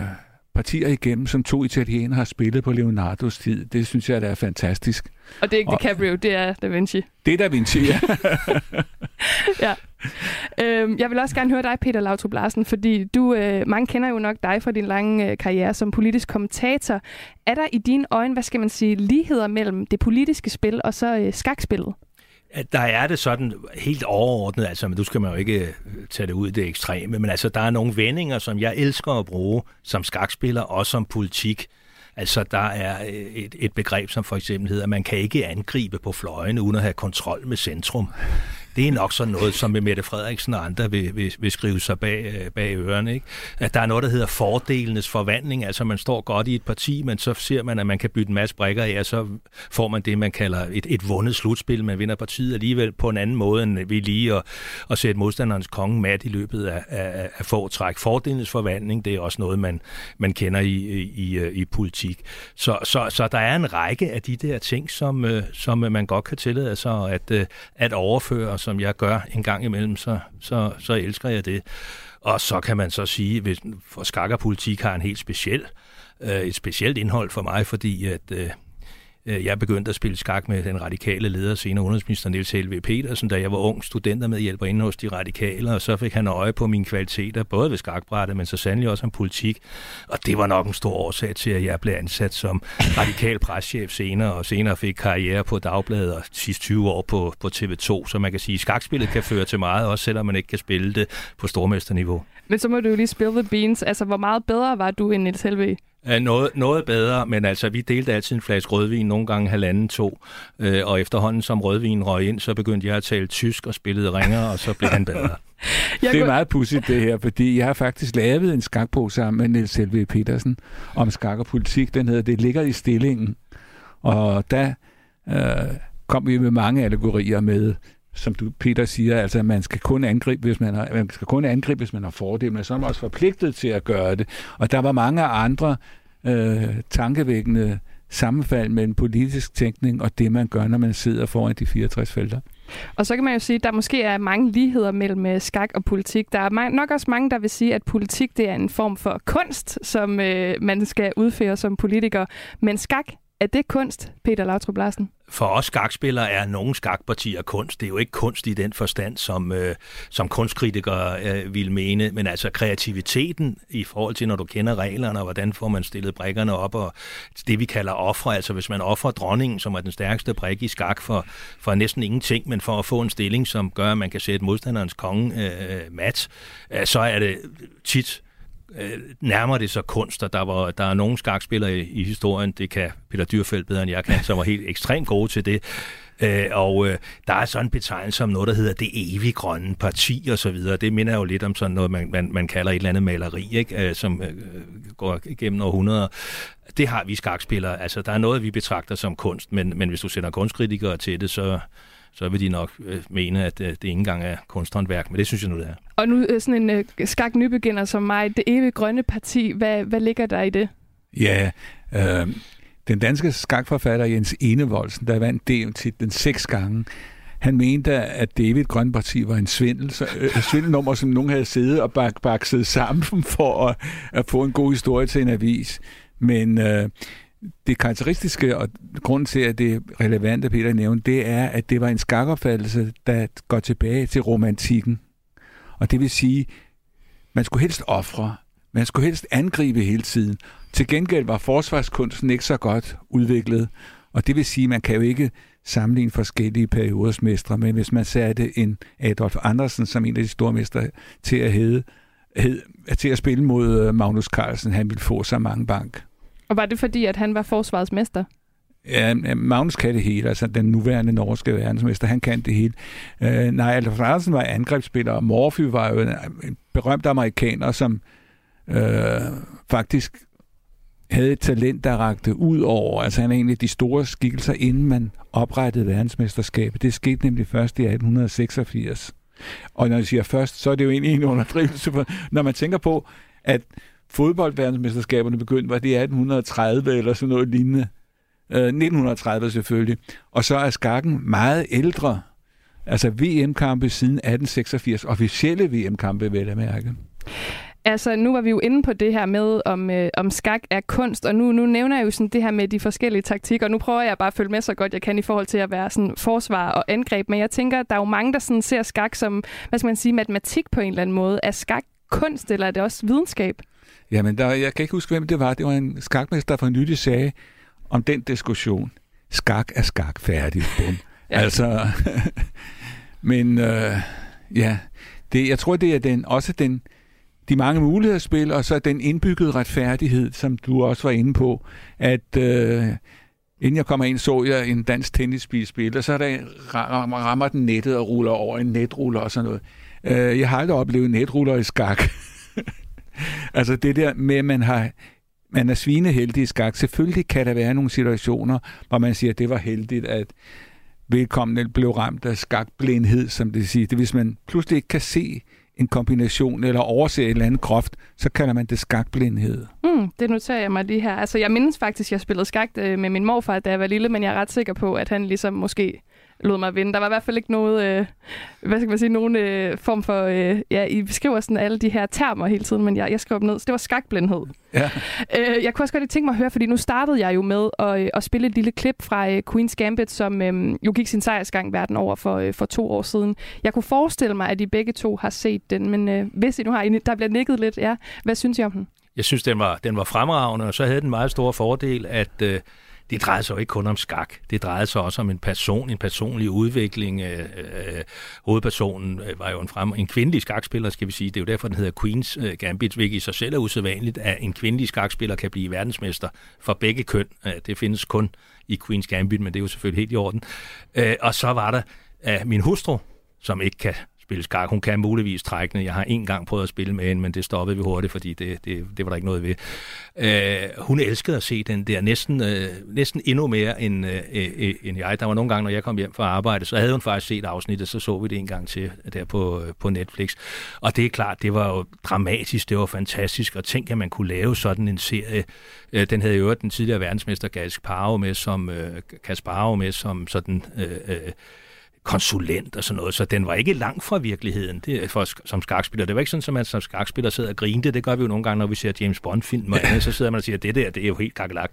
K: partier igennem, som to italienere har spillet på Leonardos tid. Det synes jeg, der er fantastisk.
B: Og det er ikke og, DiCaprio, det er Da Vinci.
K: Det er Da Vinci, ja. [laughs]
B: ja. Øhm, jeg vil også gerne høre dig, Peter Lautrup Larsen, fordi du, øh, mange kender jo nok dig fra din lange øh, karriere som politisk kommentator. Er der i dine øjne, hvad skal man sige, ligheder mellem det politiske spil og så øh, skakspillet?
L: Der er det sådan helt overordnet, altså, men du skal man jo ikke øh, tage det ud i det ekstreme, men altså, der er nogle vendinger, som jeg elsker at bruge som skakspiller og som politik. Altså, der er øh, et, et begreb, som for eksempel hedder, at man kan ikke angribe på fløjene uden at have kontrol med centrum det er nok sådan noget, som Mette Frederiksen og andre vil, vil, vil skrive sig bag, øh, bag ørerne. Ikke? At der er noget, der hedder fordelenes forvandling. Altså man står godt i et parti, men så ser man, at man kan bytte en masse brækker af, og så får man det, man kalder et, et vundet slutspil. Man vinder partiet alligevel på en anden måde, end vi lige at, at sætte modstanderens konge mat i løbet af, af, af få træk. Fordelenes forvandling, det er også noget, man, man kender i, i, i, øh, i politik. Så, så, så der er en række af de der ting, som, øh, som man godt kan tillade sig at, at overføre som jeg gør en gang imellem, så, så, så elsker jeg det. Og så kan man så sige, hvis, for skak og politik har en helt speciel, øh, et specielt indhold for mig, fordi at Øh, Øh, jeg begyndte at spille skak med den radikale leder, senere udenrigsminister Niels Helve Petersen, da jeg var ung studenter med hjælp inde hos de radikale, og så fik han øje på mine kvaliteter, både ved skakbrættet, men så sandelig også om politik. Og det var nok en stor årsag til, at jeg blev ansat som radikal preschef senere, og senere fik karriere på Dagbladet og sidste 20 år på, på TV2. Så man kan sige, at skakspillet kan føre til meget, også selvom man ikke kan spille det på stormesterniveau.
B: Men så må du jo lige spille the beans. Altså, hvor meget bedre var du end Niels Helve?
L: Noget, noget bedre, men altså, vi delte altid en flaske rødvin, nogle gange halvanden to, øh, og efterhånden som rødvin røg ind, så begyndte jeg at tale tysk og spillede ringer, og så blev han bedre. [laughs]
K: det er meget pudsigt det her, fordi jeg har faktisk lavet en skakbog sammen med Niels Helve Petersen om skak og politik. Den hedder Det ligger i stillingen. Og der øh, kom vi med mange allegorier med som du, Peter siger, altså at man skal kun angribe, hvis man har, man skal kun angribe, hvis man har fordel, men så er man også forpligtet til at gøre det. Og der var mange andre øh, tankevækkende sammenfald mellem politisk tænkning og det, man gør, når man sidder foran de 64 felter.
B: Og så kan man jo sige, at der måske er mange ligheder mellem øh, skak og politik. Der er nok også mange, der vil sige, at politik det er en form for kunst, som øh, man skal udføre som politiker. Men skak, er det kunst, Peter Lautrup Larsen?
L: For os skakspillere er nogle skakpartier kunst. Det er jo ikke kunst i den forstand, som, øh, som kunstkritikere øh, vil mene, men altså kreativiteten i forhold til, når du kender reglerne, og hvordan får man stillet brækkerne op, og det vi kalder ofre, altså hvis man offrer dronningen, som er den stærkeste brik i skak for, for næsten ingenting, men for at få en stilling, som gør, at man kan sætte modstanderens konge øh, øh mat, øh, så er det tit øh, nærmer det sig kunst, og der, var, der er nogle skakspillere i, i historien, det kan Peter Dyrfeldt bedre end jeg kan, som var helt ekstremt gode til det. Øh, og øh, der er sådan en betegnelse om noget, der hedder det evige grønne parti og så videre. Det minder jo lidt om sådan noget, man, man, man kalder et eller andet maleri, ikke? Øh, som øh, går igennem århundreder. Det har vi skakspillere. Altså, der er noget, vi betragter som kunst, men, men hvis du sender kunstkritikere til det, så, så vil de nok øh, mene, at øh, det ikke engang er kunsthåndværk, men det synes jeg nu, det er.
B: Og nu øh, sådan en øh, skak nybegynder som mig, det evige grønne parti, hvad, hvad ligger der i det?
K: Ja, øh, den danske skakforfatter Jens Enevoldsen, der vandt DM-titlen seks gange, han mente, at David Grønne Parti var en svindel, så, øh, svindelnummer, som nogen havde siddet og bak, bakset sammen [laughs] for at, at få en god historie til en avis. Men øh, det karakteristiske, og grunden til, at det er relevant, at Peter nævnte, det er, at det var en skakopfattelse, der går tilbage til romantikken. Og det vil sige, man skulle helst ofre, man skulle helst angribe hele tiden. Til gengæld var forsvarskunsten ikke så godt udviklet, og det vil sige, man kan jo ikke sammenligne forskellige perioders mestre, men hvis man satte en Adolf Andersen som en af de store mestre til at hedde, hed, til at spille mod øh, Magnus Carlsen, han ville få så mange bank.
B: Og var det fordi, at han var forsvarets mester?
K: Ja, Magnus kan det hele, altså den nuværende norske verdensmester, han kan det hele. Øh, nej, Adolf Andersen var angrebsspiller, og Morphy var jo en, en berømt amerikaner, som øh, faktisk havde et talent, der rakte ud over. Altså han er en af de store skikkelser, inden man oprettede verdensmesterskabet. Det skete nemlig først i 1886. Og når jeg siger først, så er det jo egentlig en underdrivelse, for når man tænker på, at fodboldverdensmesterskaberne begyndte, var det i 1830 eller sådan noget lignende. Øh, 1930 selvfølgelig. Og så er skakken meget ældre. Altså VM-kampe siden 1886. Officielle VM-kampe, vil jeg mærke.
B: Altså, nu var vi jo inde på det her med, om, øh, om skak er kunst, og nu, nu nævner jeg jo sådan det her med de forskellige taktikker, og nu prøver jeg bare at følge med så godt jeg kan i forhold til at være sådan forsvar og angreb, men jeg tænker, at der er jo mange, der sådan ser skak som, hvad skal man sige, matematik på en eller anden måde. Er skak kunst, eller er det også videnskab?
K: Jamen, der, jeg kan ikke huske, hvem det var. Det var en skakmester fra Nytte sagde om den diskussion. Skak er skak færdig. Bum. [laughs] ja. Altså, [laughs] men øh, ja, det, jeg tror, det er den, også den, de mange muligheder spil, og så den indbyggede retfærdighed, som du også var inde på, at øh, inden jeg kommer ind, så jeg en dansk tennisspil spille, og så er der rammer den nettet og ruller over en netruller og sådan noget. Øh, jeg har aldrig oplevet netruller i skak. [laughs] [laughs] altså det der med, at man har man er svineheldig i skak. Selvfølgelig kan der være nogle situationer, hvor man siger, at det var heldigt, at vedkommende blev ramt af skakblindhed, som det siger. Det hvis man pludselig ikke kan se en kombination eller overser et eller andet groft, så kalder man det skakblindhed.
B: Mm, det noterer jeg mig lige her. Altså, jeg mindes faktisk, at jeg spillede skak øh, med min morfar, da jeg var lille, men jeg er ret sikker på, at han ligesom måske lod mig vinde. Der var i hvert fald ikke noget, øh, hvad skal man sige, nogen øh, form for, øh, ja, I beskriver sådan alle de her termer hele tiden, men jeg, jeg skrev dem ned. Så det var skakblindhed.
K: Ja.
B: Øh, jeg kunne også godt tænke mig at høre, fordi nu startede jeg jo med at, øh, at spille et lille klip fra øh, Queen's Gambit, som øh, jo gik sin sejrsgang verden over for, øh, for to år siden. Jeg kunne forestille mig, at I begge to har set den, men øh, hvis I nu har, der bliver nikket lidt, ja. Hvad synes I om den?
L: Jeg synes, den var, den var fremragende, og så havde den meget store fordel, at øh, det drejede sig jo ikke kun om skak. Det drejede sig også om en person, en personlig udvikling. Øh, øh, hovedpersonen øh, var jo en, frem, en kvindelig skakspiller, skal vi sige. Det er jo derfor, den hedder Queens øh, Gambit, hvilket i sig selv er usædvanligt, at en kvindelig skakspiller kan blive verdensmester for begge køn. Øh, det findes kun i Queens Gambit, men det er jo selvfølgelig helt i orden. Øh, og så var der øh, min hustru, som ikke kan spille skak. Hun kan muligvis trække Jeg har en gang prøvet at spille med hende, men det stoppede vi hurtigt, fordi det, det, det var der ikke noget ved. Øh, hun elskede at se den der næsten, øh, næsten endnu mere end, øh, øh, end jeg. Der var nogle gange, når jeg kom hjem fra arbejde, så havde hun faktisk set afsnittet, så så vi det en gang til der på, øh, på Netflix. Og det er klart, det var jo dramatisk, det var fantastisk, og tænk, at man kunne lave sådan en serie. Øh, den havde jo den tidligere verdensmester Gasparo med som, øh, Kasparo med som sådan... Øh, øh, konsulent og sådan noget, så den var ikke langt fra virkeligheden det, for, som skakspiller. Det var ikke sådan, at man som skakspiller sidder og grinte. Det gør vi jo nogle gange, når vi ser James Bond-film, og så sidder man og siger, det der, det er jo helt kakkelak.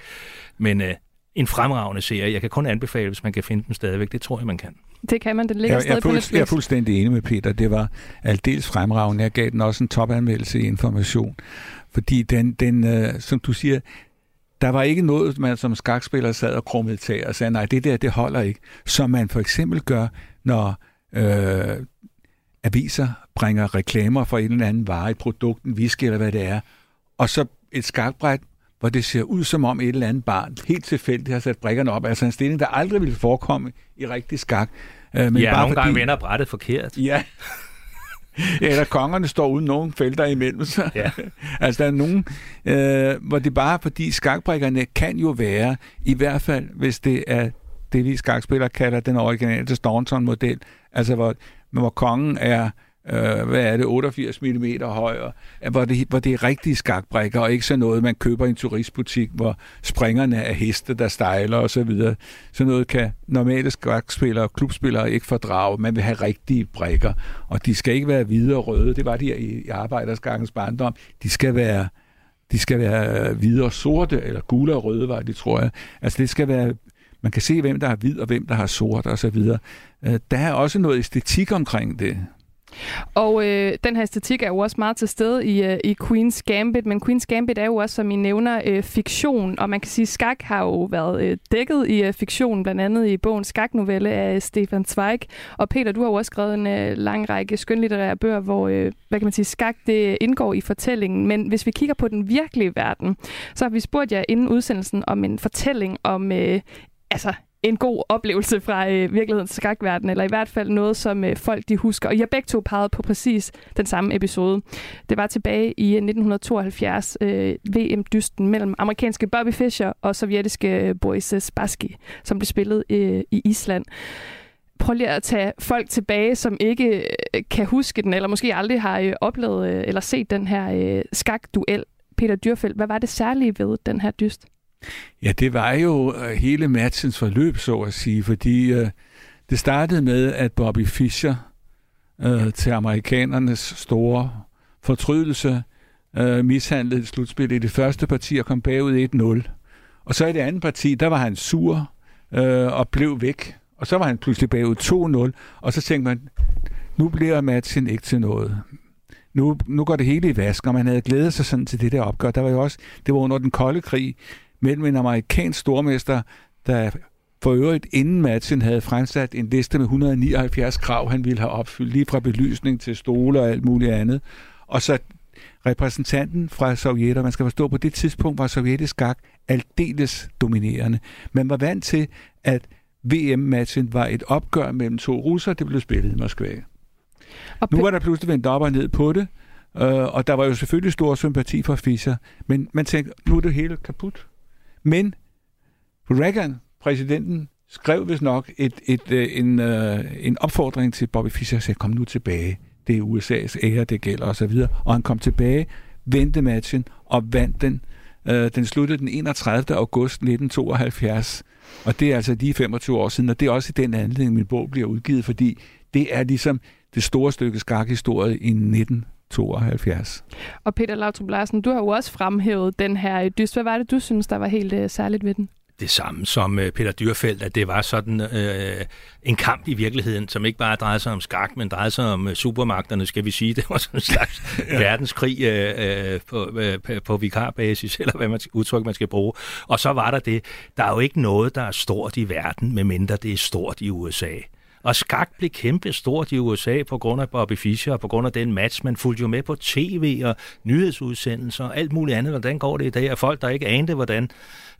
L: Men øh, en fremragende serie. Jeg kan kun anbefale, hvis man kan finde den stadigvæk. Det tror jeg, man kan.
B: Det kan man. Den ligger
K: jeg,
B: stadig
K: jeg,
B: på Netflix.
K: Jeg er fuldstændig enig med Peter. Det var aldeles fremragende. Jeg gav den også en topanmeldelse i information. Fordi den, den øh, som du siger, der var ikke noget, man som skakspiller sad og krummede tag og sagde, nej, det der, det holder ikke. Som man for eksempel gør, når øh, aviser bringer reklamer for en eller anden vare, et produkt, en whisky eller hvad det er, og så et skakbræt, hvor det ser ud som om et eller andet barn helt tilfældigt har sat brækkerne op. Altså en stilling, der aldrig ville forekomme i rigtig skak.
L: Øh, men ja, bare nogle fordi... gange vender brættet forkert.
K: Ja. [laughs] [laughs] eller kongerne står uden nogen felter imellem sig. Ja. [laughs] altså, der er nogen, øh, hvor det bare fordi skakbrikkerne kan jo være, i hvert fald hvis det er det, vi skakspillere kalder den originale Staunton-model, altså hvor, hvor kongen er øh, hvad er det, 88 mm høj, og, hvor, det, hvor det er rigtige skakbrækker, og ikke så noget, man køber i en turistbutik, hvor springerne er heste, der stejler og så videre. Så noget kan normale skakspillere og klubspillere ikke fordrage. Man vil have rigtige brækker, og de skal ikke være hvide og røde. Det var de i, i arbejderskakkens barndom. De skal være de skal være øh, hvide og sorte, eller gule og røde var det, tror jeg. Altså det skal være, man kan se, hvem der har hvid og hvem der har sort og så videre. Øh, der er også noget æstetik omkring det.
B: Og øh, den her æstetik er jo også meget til stede i, øh, i Queen's Gambit, men Queen's Gambit er jo også, som I nævner, øh, fiktion, og man kan sige, at skak har jo været øh, dækket i øh, fiktion, blandt andet i bogen Skaknovelle af Stefan Zweig. Og Peter, du har jo også skrevet en øh, lang række skønlitterære bøger, hvor, øh, hvad kan man sige, skak det indgår i fortællingen. Men hvis vi kigger på den virkelige verden, så har vi spurgt jer inden udsendelsen om en fortælling om øh, altså en god oplevelse fra øh, virkelighedens skakverden, eller i hvert fald noget, som øh, folk de husker. Og jeg begge to pegede på præcis den samme episode. Det var tilbage i 1972, øh, VM-dysten øh, mellem amerikanske Bobby Fischer og sovjetiske øh, Boris øh, Spassky, som blev spillet øh, i Island. Prøv lige at tage folk tilbage, som ikke øh, kan huske den, eller måske aldrig har øh, oplevet øh, eller set den her øh, skakduel. Peter Dyrfeldt, hvad var det særlige ved den her dyst?
K: Ja, det var jo øh, hele matchens forløb, så at sige, fordi øh, det startede med, at Bobby Fischer øh, til amerikanernes store fortrydelse øh, mishandlede slutspillet i det første parti og kom bagud 1-0. Og så i det andet parti, der var han sur øh, og blev væk. Og så var han pludselig bagud 2-0, og så tænkte man, nu bliver matchen ikke til noget. Nu, nu går det hele i vask, og man havde glædet sig sådan til det der opgør. Der var jo også, det var under den kolde krig, mellem en amerikansk stormester, der for øvrigt inden matchen havde fremsat en liste med 179 krav, han ville have opfyldt, lige fra belysning til stole og alt muligt andet. Og så repræsentanten fra Sovjet, man skal forstå, på det tidspunkt var sovjetisk skak aldeles dominerende. Man var vant til, at VM-matchen var et opgør mellem to russer, det blev spillet i Moskva. Og nu var der pludselig vendt op og ned på det, øh, og der var jo selvfølgelig stor sympati for Fischer, men man tænkte, nu er det hele kaput. Men Reagan, præsidenten, skrev vist nok et, et, et, øh, en, øh, en opfordring til Bobby Fischer at kom nu tilbage. Det er USA's ære, det gælder osv. Og han kom tilbage, vendte matchen og vandt den. Øh, den sluttede den 31. august 1972. Og det er altså lige 25 år siden, og det er også i den anledning, min bog bliver udgivet, fordi det er ligesom det store stykke skakhistorie i 19 72.
B: Og Peter Lautrup Larsen, du har jo også fremhævet den her dyst. Hvad var det, du synes, der var helt uh, særligt ved den?
L: det samme som øh, Peter Dyrfeldt, at det var sådan øh, en kamp i virkeligheden, som ikke bare drejede sig om skak, men drejede sig om øh, supermagterne, skal vi sige. [laughs] Det var sådan en slags ja. verdenskrig øh, øh, på, øh, på vikarbasis, eller hvad man, udtryk man skal bruge. Og så var der det, der er jo ikke noget, der er stort i verden, medmindre det er stort i USA. Og skak blev kæmpe stort i USA på grund af Bobby Fischer og på grund af den match. Man fulgte jo med på tv og nyhedsudsendelser og alt muligt andet. Hvordan går det i dag? Og folk, der ikke anede, hvordan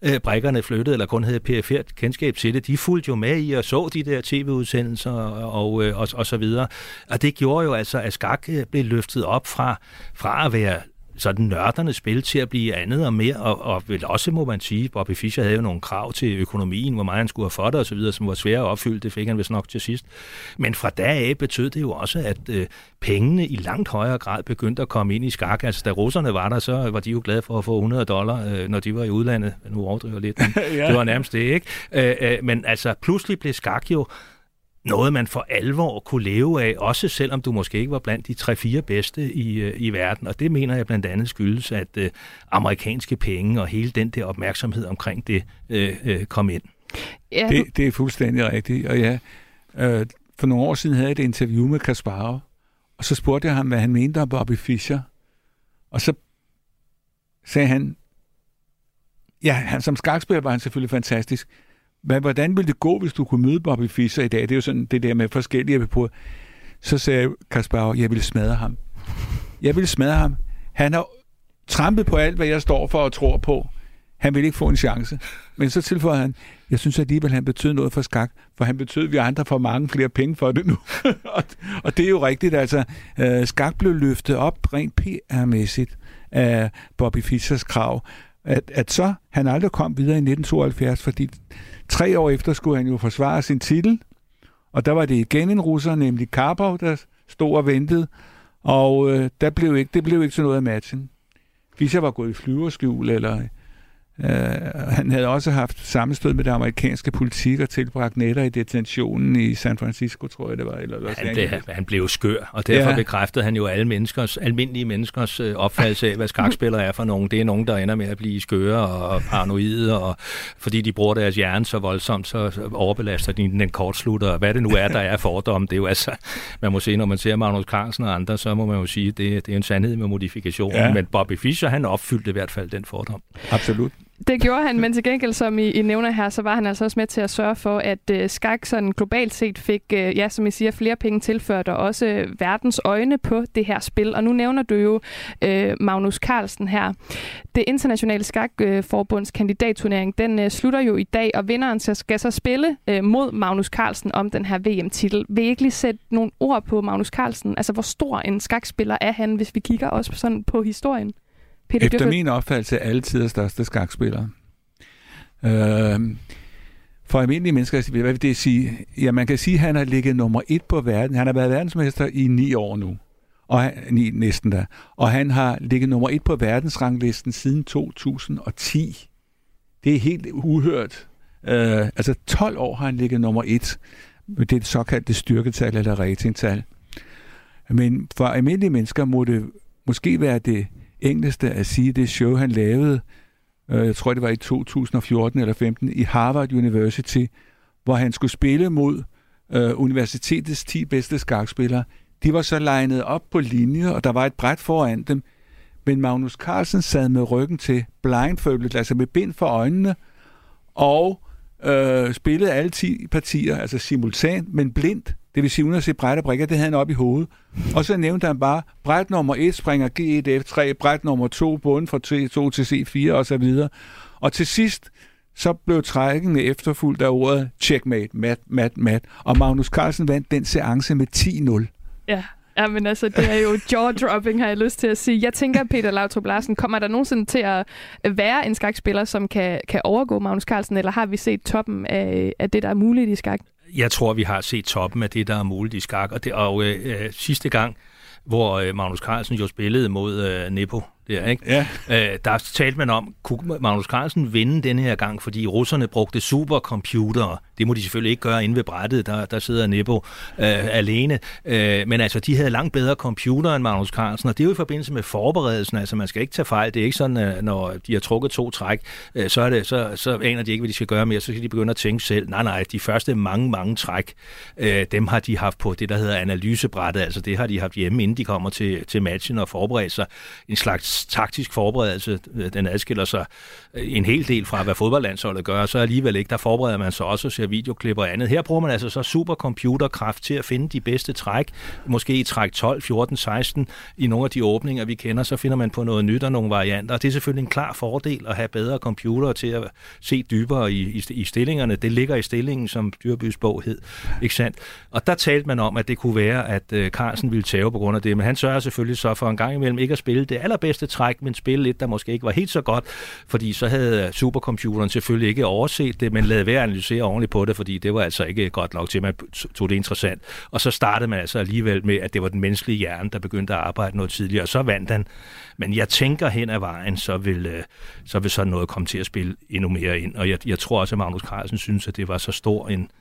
L: øh, brækkerne flyttede, eller kun havde perifert kendskab til det, de fulgte jo med i og så de der tv-udsendelser og, og, og, og så videre. Og det gjorde jo altså, at skak øh, blev løftet op fra, fra at være sådan nørdernes spil til at blive andet og mere, og, og vel også må man sige, Bobby Fischer havde jo nogle krav til økonomien, hvor meget han skulle have for det osv., som var svære at opfylde, det fik han vist nok til sidst. Men fra da af betød det jo også, at øh, pengene i langt højere grad begyndte at komme ind i skak. Altså da russerne var der, så var de jo glade for at få 100 dollar, øh, når de var i udlandet. Nu overdriver lidt, men [laughs] ja. det var nærmest det, ikke? Øh, øh, men altså pludselig blev skak jo noget, man for alvor kunne leve af, også selvom du måske ikke var blandt de 3-4 bedste i, øh, i verden. Og det mener jeg blandt andet skyldes, at øh, amerikanske penge og hele den der opmærksomhed omkring det øh, øh, kom ind.
K: Ja. Det, det er fuldstændig rigtigt. Og ja, øh, for nogle år siden havde jeg et interview med Kasparov, og så spurgte jeg ham, hvad han mente om Bobby Fischer. Og så sagde han, ja, han, som skakspiller var han selvfølgelig fantastisk, men hvordan ville det gå, hvis du kunne møde Bobby Fischer i dag? Det er jo sådan det der med forskellige på. Så sagde Kasper, jeg ville smadre ham. Jeg ville smadre ham. Han har trampet på alt, hvad jeg står for og tror på. Han ville ikke få en chance. Men så tilføjede han, jeg synes alligevel, han betød noget for skak, for han betød, at vi andre får mange flere penge for det nu. [laughs] og det er jo rigtigt, altså. Øh, skak blev løftet op rent PR-mæssigt af Bobby Fischers krav. At, at så han aldrig kom videre i 1972, fordi Tre år efter skulle han jo forsvare sin titel, og der var det igen en russer, nemlig Karpov, der stod og ventede, og øh, der blev ikke, det blev ikke så noget af matchen. Fischer var gået i flyverskjul, eller Uh, han havde også haft sammenstød med det amerikanske politik og tilbragt nætter i detentionen i San Francisco, tror jeg det var. Eller Los
L: han, det, han blev skør, og derfor ja. bekræftede han jo alle menneskers, almindelige menneskers øh, opfattelse af, hvad skakspillere er for nogen. Det er nogen, der ender med at blive skøre og paranoide, og fordi de bruger deres hjerne så voldsomt, så overbelaster de den kortslutter. Hvad det nu er, der er fordomme, det er jo altså, man må se, når man ser Magnus Carlsen og andre, så må man jo sige, det, det er en sandhed med modifikation. Ja. Men Bobby Fischer, han opfyldte i hvert fald den fordom.
K: Absolut.
B: Det gjorde han, men til gengæld, som I, I nævner her, så var han altså også med til at sørge for, at øh, skak sådan globalt set fik, øh, ja, som I siger, flere penge tilført, og også øh, verdens øjne på det her spil. Og nu nævner du jo øh, Magnus Carlsen her. Det internationale skakforbunds kandidatturnering, den øh, slutter jo i dag, og vinderen skal så spille øh, mod Magnus Carlsen om den her VM-titel. Vil I ikke lige sætte nogle ord på Magnus Carlsen? Altså, hvor stor en skakspiller er han, hvis vi kigger også sådan på historien?
K: Peter Efter Dyrfeld. min opfattelse er altid de største skakspiller. Øh, for almindelige mennesker, hvad vil det sige? Ja, man kan sige, at han har ligget nummer et på verden. Han har været verdensmester i ni år nu. Og han, ni, næsten da. Og han har ligget nummer et på verdensranglisten siden 2010. Det er helt uhørt. Øh, altså 12 år har han ligget nummer et. Er det såkaldte styrketal eller ratingtal. Men for almindelige mennesker må det måske være det enkleste at sige det show, han lavede, øh, jeg tror det var i 2014 eller 15 i Harvard University, hvor han skulle spille mod øh, universitetets 10 bedste skakspillere. De var så legnet op på linje, og der var et bræt foran dem. Men Magnus Carlsen sad med ryggen til blindfolded, altså med bind for øjnene, og øh, spillede alle 10 partier, altså simultant, men blindt. Det vil sige, uden at se bræt og brikker, det havde han op i hovedet. Og så nævnte han bare, bræt nummer 1 springer G1 F3, bræt nummer 2 bunden fra T2 til C4 og så videre. Og til sidst, så blev trækkende efterfulgt af ordet checkmate, mat, mat, mat. Og Magnus Carlsen vandt den seance med 10-0.
B: Ja. Ja, men altså, det er jo jaw-dropping, har jeg lyst til at sige. Jeg tænker, Peter Lautrup Larsen, kommer der nogensinde til at være en skakspiller, som kan, kan overgå Magnus Carlsen, eller har vi set toppen af, af det, der er muligt i skak?
L: Jeg tror, vi har set toppen af det, der er muligt i skak. Og, det, og øh, øh sidste gang, hvor øh, Magnus Carlsen jo spillede mod øh, Nepo der, ikke?
K: Ja.
L: Øh, der talte man om, kunne Magnus Carlsen vinde denne her gang, fordi russerne brugte supercomputere. Det må de selvfølgelig ikke gøre inde ved brættet, der, der sidder Nebo øh, alene. Øh, men altså, de havde langt bedre computer end Magnus Carlsen, og det er jo i forbindelse med forberedelsen. Altså, man skal ikke tage fejl. Det er ikke sådan, at når de har trukket to træk, øh, så, er det, så, så aner de ikke, hvad de skal gøre mere. Så skal de begynde at tænke selv. Nej, nej, de første mange, mange træk, øh, dem har de haft på det, der hedder analysebrættet. Altså, det har de haft hjemme, inden de kommer til, til matchen og forbereder sig. En slags taktisk forberedelse, øh, den adskiller sig øh, en hel del fra, hvad fodboldlandsholdet gør, så alligevel ikke, der forbereder man sig også og ser videoklip og andet. Her bruger man altså så supercomputerkraft til at finde de bedste træk, måske i træk 12, 14, 16, i nogle af de åbninger, vi kender, så finder man på noget nyt og nogle varianter. Det er selvfølgelig en klar fordel at have bedre computer til at se dybere i, i, i stillingerne. Det ligger i stillingen, som Dyrbys bog hed, ikke sandt? Og der talte man om, at det kunne være, at øh, Carlsen ville tage på grund af det, men han sørger selvfølgelig så for en gang imellem ikke at spille det allerbedste træk, men spille lidt, der måske ikke var helt så godt, fordi så havde supercomputeren selvfølgelig ikke overset det, men lavet være at analysere ordentligt på det, fordi det var altså ikke godt nok til, at man tog det interessant. Og så startede man altså alligevel med, at det var den menneskelige hjerne, der begyndte at arbejde noget tidligere, og så vandt han. Men jeg tænker hen ad vejen, så vil, øh, så vil sådan noget komme til at spille endnu mere ind. Og jeg, jeg tror også, at Magnus Carlsen synes, at det var så stor en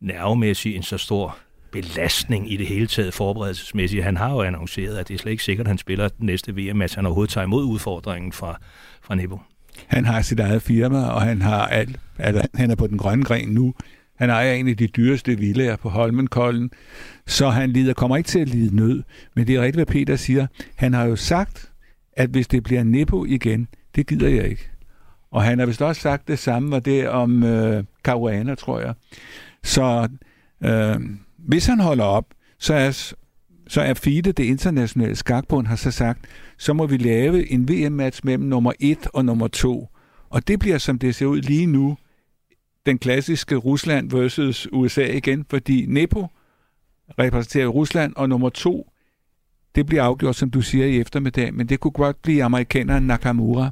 L: nervemæssig, en så stor belastning i det hele taget forberedelsesmæssigt. Han har jo annonceret, at det er slet ikke sikkert, at han spiller den næste VM-match. Han overhovedet tager imod udfordringen fra, fra Nebo.
K: Han har sit eget firma, og han har alt, altså, han er på den grønne gren nu. Han ejer en af de dyreste villager på Holmenkollen, så han lider, kommer ikke til at lide nød. Men det er rigtigt, hvad Peter siger. Han har jo sagt, at hvis det bliver Nebo igen, det gider jeg ikke. Og han har vist også sagt det samme, var det om øh, Caruana, tror jeg. Så øh, hvis han holder op, så er, så er FIDE, det internationale skakbund, har så sagt, så må vi lave en VM-match mellem nummer 1 og nummer 2. Og det bliver, som det ser ud lige nu, den klassiske Rusland versus USA igen, fordi Nepo repræsenterer Rusland, og nummer 2, det bliver afgjort, som du siger, i eftermiddag, men det kunne godt blive amerikaneren Nakamura.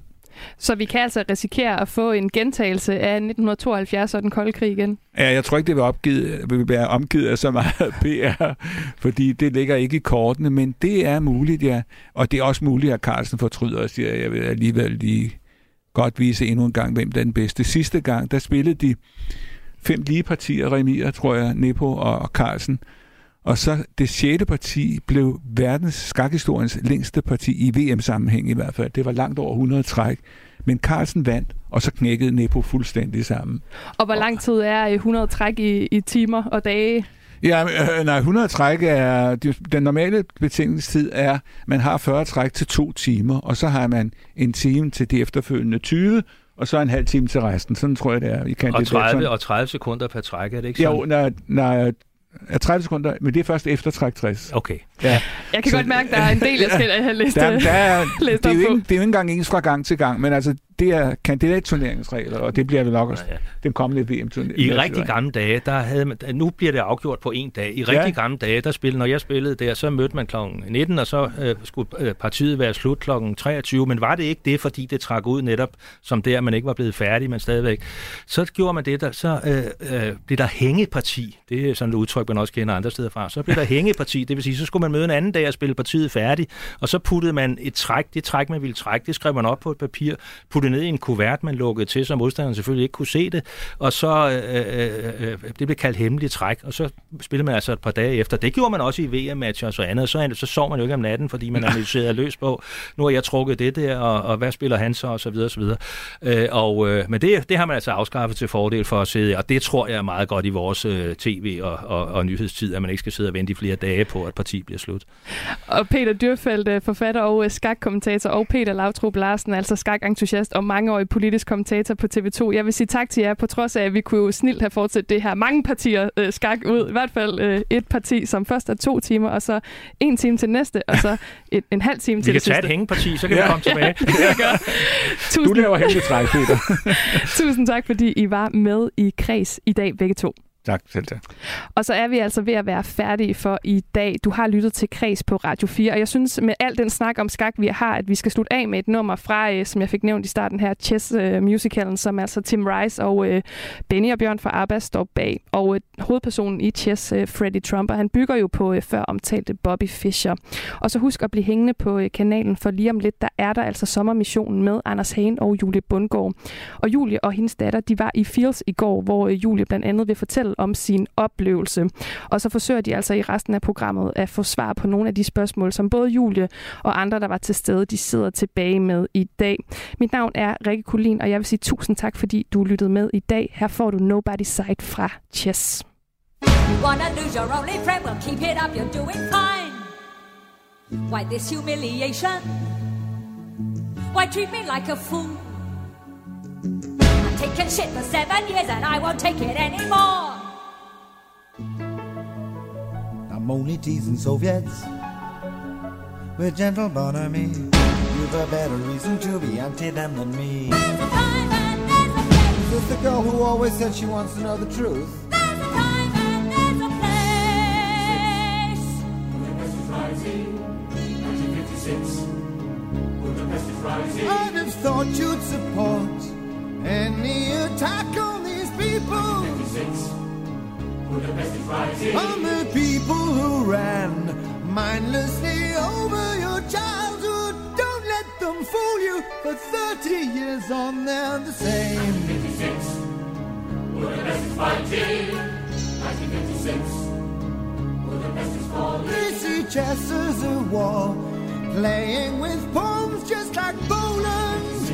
B: Så vi kan altså risikere at få en gentagelse af 1972 og den kolde krig igen?
K: Ja, jeg tror ikke, det vil, opgivet, vil være omgivet af så meget [laughs] PR, fordi det ligger ikke i kortene, men det er muligt, ja. Og det er også muligt, at Carlsen fortryder og siger, at jeg vil alligevel lige godt vise endnu en gang, hvem der er den bedste. Sidste gang, der spillede de fem lige partier, Remier, tror jeg, Nepo og Carlsen. Og så det sjette parti blev verdens skakhistoriens længste parti i VM-sammenhæng i hvert fald. Det var langt over 100 træk. Men Carlsen vandt, og så knækkede Nepo fuldstændig sammen.
B: Og hvor lang tid er 100 træk i, i timer og dage?
K: Ja, øh, nej, 100 træk er... Den normale betingelsestid er, man har 40 træk til to timer, og så har man en time til de efterfølgende 20, og så en halv time til resten. Sådan tror jeg, det er. I
L: kan og, 30, og 30 sekunder per træk, er det ikke
K: sådan? Jo, når, når er 30 sekunder, men det er først efter træk 60.
L: Okay.
B: Ja. Jeg kan så, godt mærke, at der er en del, jeg skal have læst, der, der er, [laughs]
K: læst det, er jo ikke, det er jo ikke engang ens fra gang til gang, men altså, det er kandidatturneringsregler, og det bliver det nok også ja, ja. den kommende VM-turnering.
L: I rigtig gamle dage, der havde man, nu bliver det afgjort på en dag. I rigtig ja. gamle dage, der spillede, når jeg spillede der, så mødte man kl. 19, og så øh, skulle øh, partiet være slut kl. 23, men var det ikke det, fordi det trak ud netop som der, man ikke var blevet færdig, men stadigvæk. Så gjorde man det, der, så øh, øh, det der hængeparti, det er sådan et udtryk, man også kender andre steder fra, så blev der hængeparti, det vil sige, så skulle man møde en anden dag og spille partiet færdig, og så puttede man et træk, det træk, man ville trække, det skrev man op på et papir, puttede ned i en kuvert, man lukkede til, så modstanderen selvfølgelig ikke kunne se det, og så øh, øh, øh, det blev kaldt hemmelig træk, og så spillede man altså et par dage efter. Det gjorde man også i VM-matcher og så andet, så, så sov man jo ikke om natten, fordi man analyserede [laughs] løs på, nu har jeg trukket det der, og, og hvad spiller han så, og så videre, og så videre. Øh, og, øh, men det, det har man altså afskaffet til fordel for at sidde, og det tror jeg er meget godt i vores øh, tv- og, og, og nyhedstid, at man ikke skal sidde og vente i flere dage på, at parti bliver slut.
B: Og Peter Dyrfeldt, øh, forfatter og skakkommentator, og Peter Lautrup Larsen, altså skakentusiast og mangeårig politisk kommentator på TV2. Jeg vil sige tak til jer, på trods af, at vi kunne jo snilt have fortsat det her mange partier øh, skak ud. I hvert fald øh, et parti, som først er to timer, og så en time til næste, og så [laughs] et, en halv time vi til det sidste.
L: Vi kan tage et hængeparti, så kan ja. vi komme tilbage. [laughs]
K: ja, Tusind... Du laver hængeparti, Peter. [laughs]
B: Tusind tak, fordi I var med i Kreds i dag, begge to.
K: Tak, selv tak.
B: Og så er vi altså ved at være færdige for i dag. Du har lyttet til Kreds på Radio 4, og jeg synes med al den snak om skak, vi har, at vi skal slutte af med et nummer fra, øh, som jeg fik nævnt i starten her, Chess uh, Musicalen, som altså Tim Rice og uh, Benny og Bjørn fra ABBA står bag. Og uh, hovedpersonen i Chess, uh, Freddie Trumper, han bygger jo på uh, før omtalte Bobby Fischer. Og så husk at blive hængende på uh, kanalen, for lige om lidt, der er der altså sommermissionen med Anders Hagen og Julie Bundgaard. Og Julie og hendes datter, de var i Fields i går, hvor uh, Julie blandt andet vil fortælle fortælle om sin oplevelse. Og så forsøger de altså i resten af programmet at få svar på nogle af de spørgsmål, som både Julie og andre, der var til stede, de sidder tilbage med i dag. Mit navn er Rikke Kulin, og jeg vil sige tusind tak, fordi du lyttede med i dag. Her får du Nobody Side fra Chess. Wanna lose your only friend? Well, keep it up, you're doing fine. Why this humiliation? Why treat me like a fool? I've taken shit for seven years and I won't take it anymore. I'm only teasing Soviets with gentle bonhomie. You've a better reason to be anti them than me. There's a time and there's a place. This the girl who always said she wants to know the truth. There's a time and there's a place. Budapest is rising, 1956. Budapest is rising. I'd have thought you'd support any attack on these people. On the people who ran mindlessly over your childhood. Don't let them fool you. For 30 years on, they're the same. 1956. Budapest is fighting. 1956. Budapest is falling. They see chess as a war. Playing with pawns just like bowlers.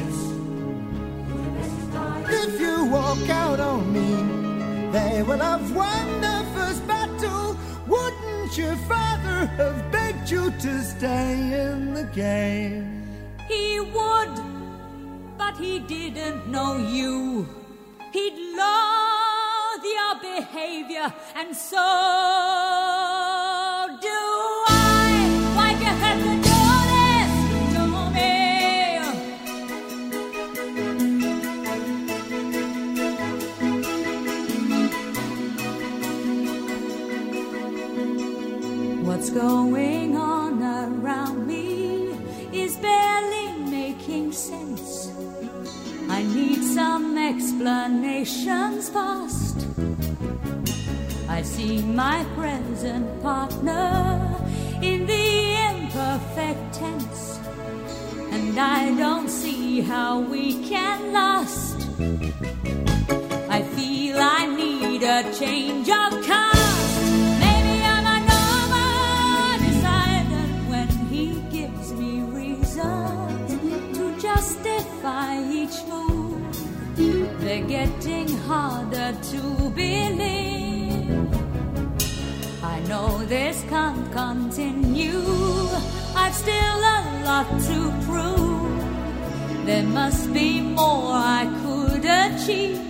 B: If you walk out on me, they will have won the first battle. Wouldn't your father have begged you to stay in the game? He would, but he didn't know you. He'd loathe your behavior, and so see my present partner in the imperfect tense, and
J: I don't see how we can last. I feel I need a change of cast. Maybe I'm a normal decider when he gives me reasons to justify each move. They're getting harder to believe. Know this can't continue. I've still a lot to prove. There must be more I could achieve.